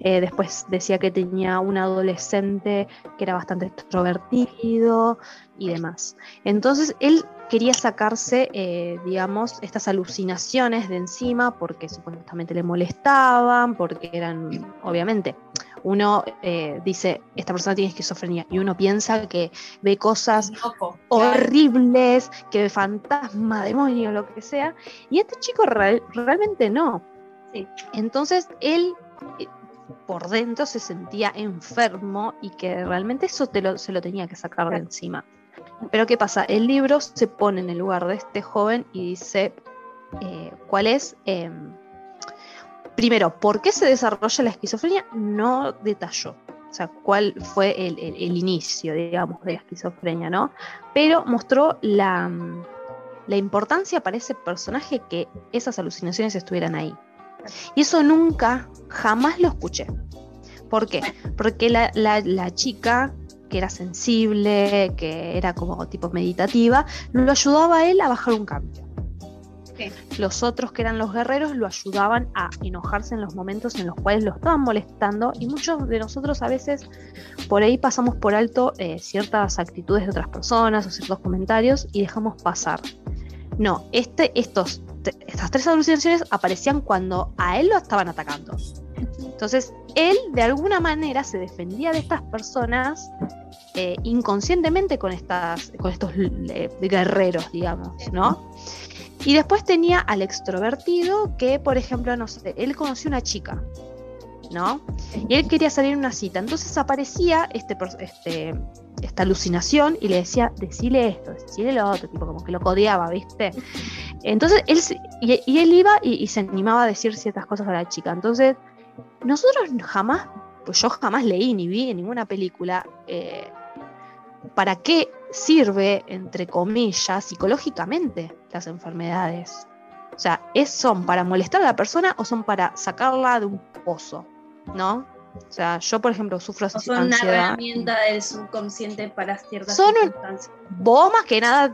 Eh, después decía que tenía un adolescente que era bastante extrovertido y demás. Entonces él quería sacarse, eh, digamos, estas alucinaciones de encima porque supuestamente le molestaban, porque eran, obviamente, uno eh, dice, esta persona tiene esquizofrenia y uno piensa que ve cosas horribles, que ve fantasma, demonio, lo que sea, y este chico realmente no. Entonces él eh, por dentro se sentía enfermo y que realmente eso se lo tenía que sacar de encima. Pero ¿qué pasa? El libro se pone en el lugar de este joven y dice eh, cuál es, em, primero, por qué se desarrolla la esquizofrenia, no detalló. O sea, cuál fue el, inicio, digamos, de la esquizofrenia, ¿no? Pero mostró la, la importancia para ese personaje que esas alucinaciones estuvieran ahí. Y eso nunca, jamás lo escuché. ¿Por qué? Porque la, la chica que era sensible, que era como tipo meditativa, lo ayudaba a él a bajar un cambio. Los otros que eran los guerreros lo ayudaban a enojarse en los momentos en los cuales lo estaban molestando y muchos de nosotros a veces por ahí pasamos por alto eh, ciertas actitudes de otras personas o ciertos comentarios y dejamos pasar. No, este, estos, estas tres alucinaciones aparecían cuando a él lo estaban atacando. Entonces, él de alguna manera se defendía de estas personas eh, inconscientemente con, estas, con estos eh, guerreros, digamos, ¿no? Y después tenía al extrovertido que, por ejemplo, no sé, él conoció una chica, ¿no? Y él quería salir en una cita. Entonces aparecía este, este, esta alucinación y le decía, decile esto, decile lo otro, tipo como que lo codeaba, ¿viste? Entonces él, y, él iba y, se animaba a decir ciertas cosas a la chica. Entonces, nosotros jamás, pues yo jamás leí ni vi en ninguna película eh, para qué sirve, entre comillas, psicológicamente las enfermedades. O sea, ¿es, ¿son para molestar a la persona o son para sacarla de un pozo? ¿No? O sea, yo, por ejemplo, sufro o son una herramienta del subconsciente para ciertas son circunstancias. vos más que nada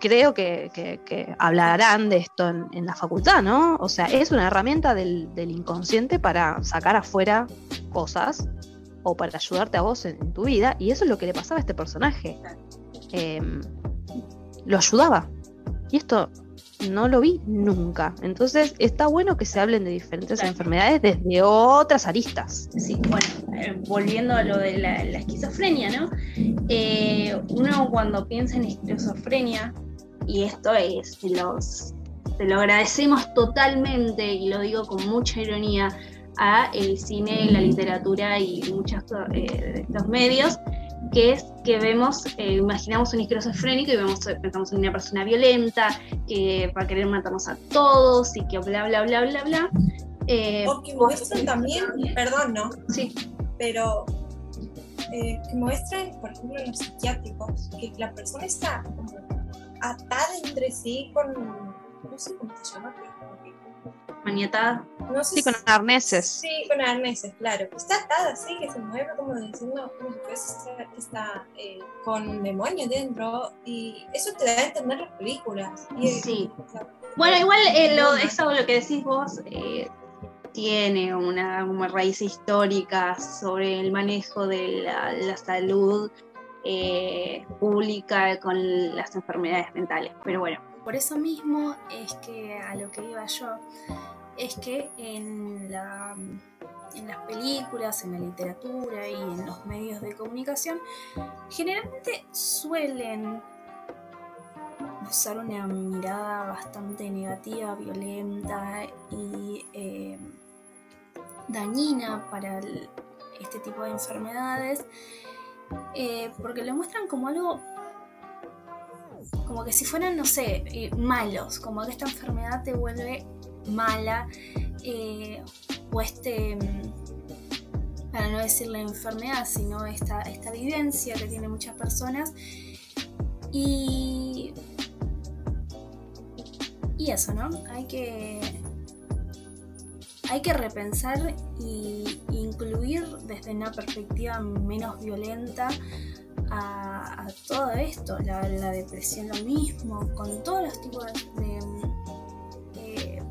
creo que, hablarán de esto en, la facultad, ¿no? O sea, es una herramienta del, del inconsciente para sacar afuera cosas o para ayudarte a vos en, tu vida. Y eso es lo que le pasaba a este personaje. Em, lo ayudaba. Y esto no lo vi nunca. Entonces está bueno que se hablen de diferentes enfermedades desde otras aristas. Sí, bueno, eh, volviendo a lo de la, esquizofrenia, ¿no? Eh, uno cuando piensa en esquizofrenia, y esto es, los, te lo agradecemos totalmente y lo digo con mucha ironía, a el cine, la literatura y muchos eh, de estos medios, que es que vemos, eh, imaginamos un esquizofrénico y vemos, pensamos en una persona violenta que va a querer matarnos a todos y que bla, bla, bla, bla, bla. Eh, o que muestran también, perdón, ¿no? Sí. Pero que muestran, por ejemplo, en los psiquiátricos, que la persona está atada entre sí con, no sé cómo se llama, maniatada. No sé sí, con arneses. Sí, con arneses, claro. Está atada, sí, que se mueve como diciendo como si está eh, con un demonio dentro. Y eso te da a entender las películas. sí. bueno, igual eh, lo, eso lo que decís vos eh, tiene una, una, raíz histórica sobre el manejo de la, la salud pública con las enfermedades mentales. Pero bueno. Por eso mismo es que a lo que iba yo es que en, la, en las películas, en la literatura y en los medios de comunicación, generalmente suelen usar una mirada bastante negativa, violenta y eh, dañina para este tipo de enfermedades, eh, porque lo muestran como algo como que si fueran, no sé, eh, malos, como que esta enfermedad te vuelve mala eh, o este, para no decir la enfermedad, sino esta, esta vivencia que tienen muchas personas. Y, y eso, ¿no? Hay que, hay que repensar y incluir desde una perspectiva menos violenta a, todo esto, la, depresión lo mismo, con todos los tipos de,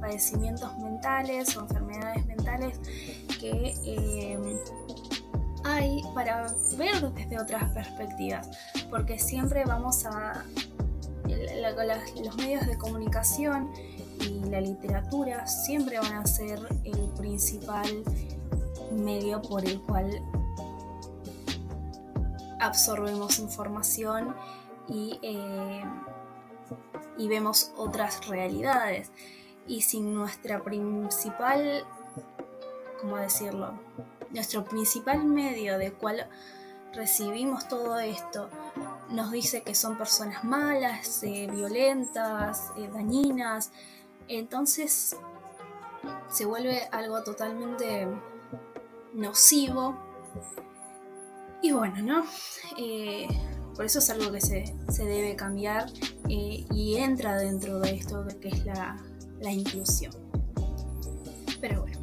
padecimientos mentales o enfermedades mentales que eh, hay para ver desde otras perspectivas, porque siempre vamos a los medios de comunicación y la literatura siempre van a ser el principal medio por el cual absorbemos información y, eh, y vemos otras realidades y sin nuestra principal, ¿cómo decirlo? Nuestro principal medio de cual recibimos todo esto nos dice que son personas malas, eh, violentas, eh, dañinas, entonces se vuelve algo totalmente nocivo. Y bueno, ¿no? Eh, por eso es algo que se, debe cambiar y entra dentro de esto que es la, inclusión. Pero bueno.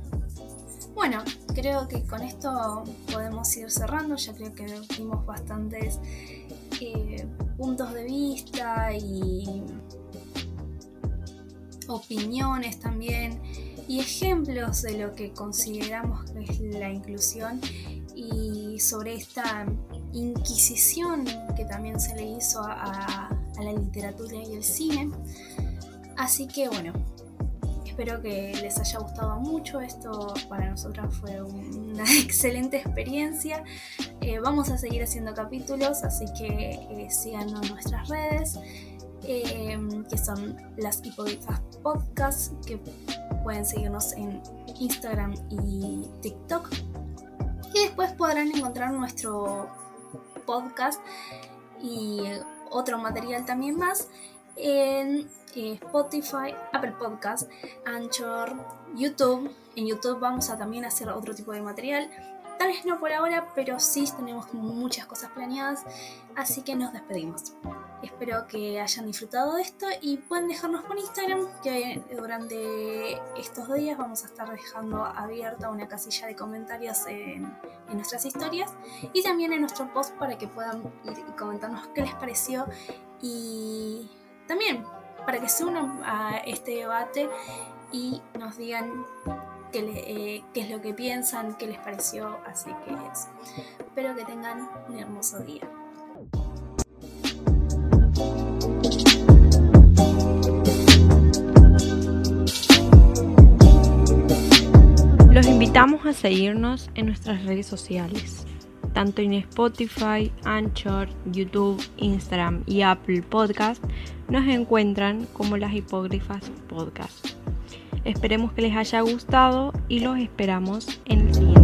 Bueno, creo que con esto podemos ir cerrando, ya creo que vimos bastantes eh, puntos de vista y opiniones también y ejemplos de lo que consideramos que es la inclusión y sobre esta inquisición que también se le hizo a, la literatura y el cine. Así que bueno, espero que les haya gustado mucho. Esto para nosotros fue una excelente experiencia. Eh, vamos a seguir haciendo capítulos, así que eh, síganos en nuestras redes, eh, que son las hipogrifas podcast, que pueden seguirnos en Instagram y TikTok. Y después podrán encontrar nuestro podcast y otro material también más en Spotify, Apple Podcast, Anchor, YouTube. En YouTube vamos a también hacer otro tipo de material. Tal vez no por ahora, pero sí tenemos muchas cosas planeadas, así que nos despedimos. Espero que hayan disfrutado de esto y pueden dejarnos por Instagram, que durante estos días vamos a estar dejando abierta una casilla de comentarios en, nuestras historias y también en nuestro post para que puedan comentarnos qué les pareció y también para que se unan a este debate y nos digan qué, qué, es lo que piensan, qué les pareció. Así que es. Espero que tengan un hermoso día. Los invitamos a seguirnos en nuestras redes sociales, tanto en Spotify, Anchor, YouTube, Instagram y Apple Podcast, nos encuentran como las hipógrafas podcast. Esperemos que les haya gustado y los esperamos en el siguiente.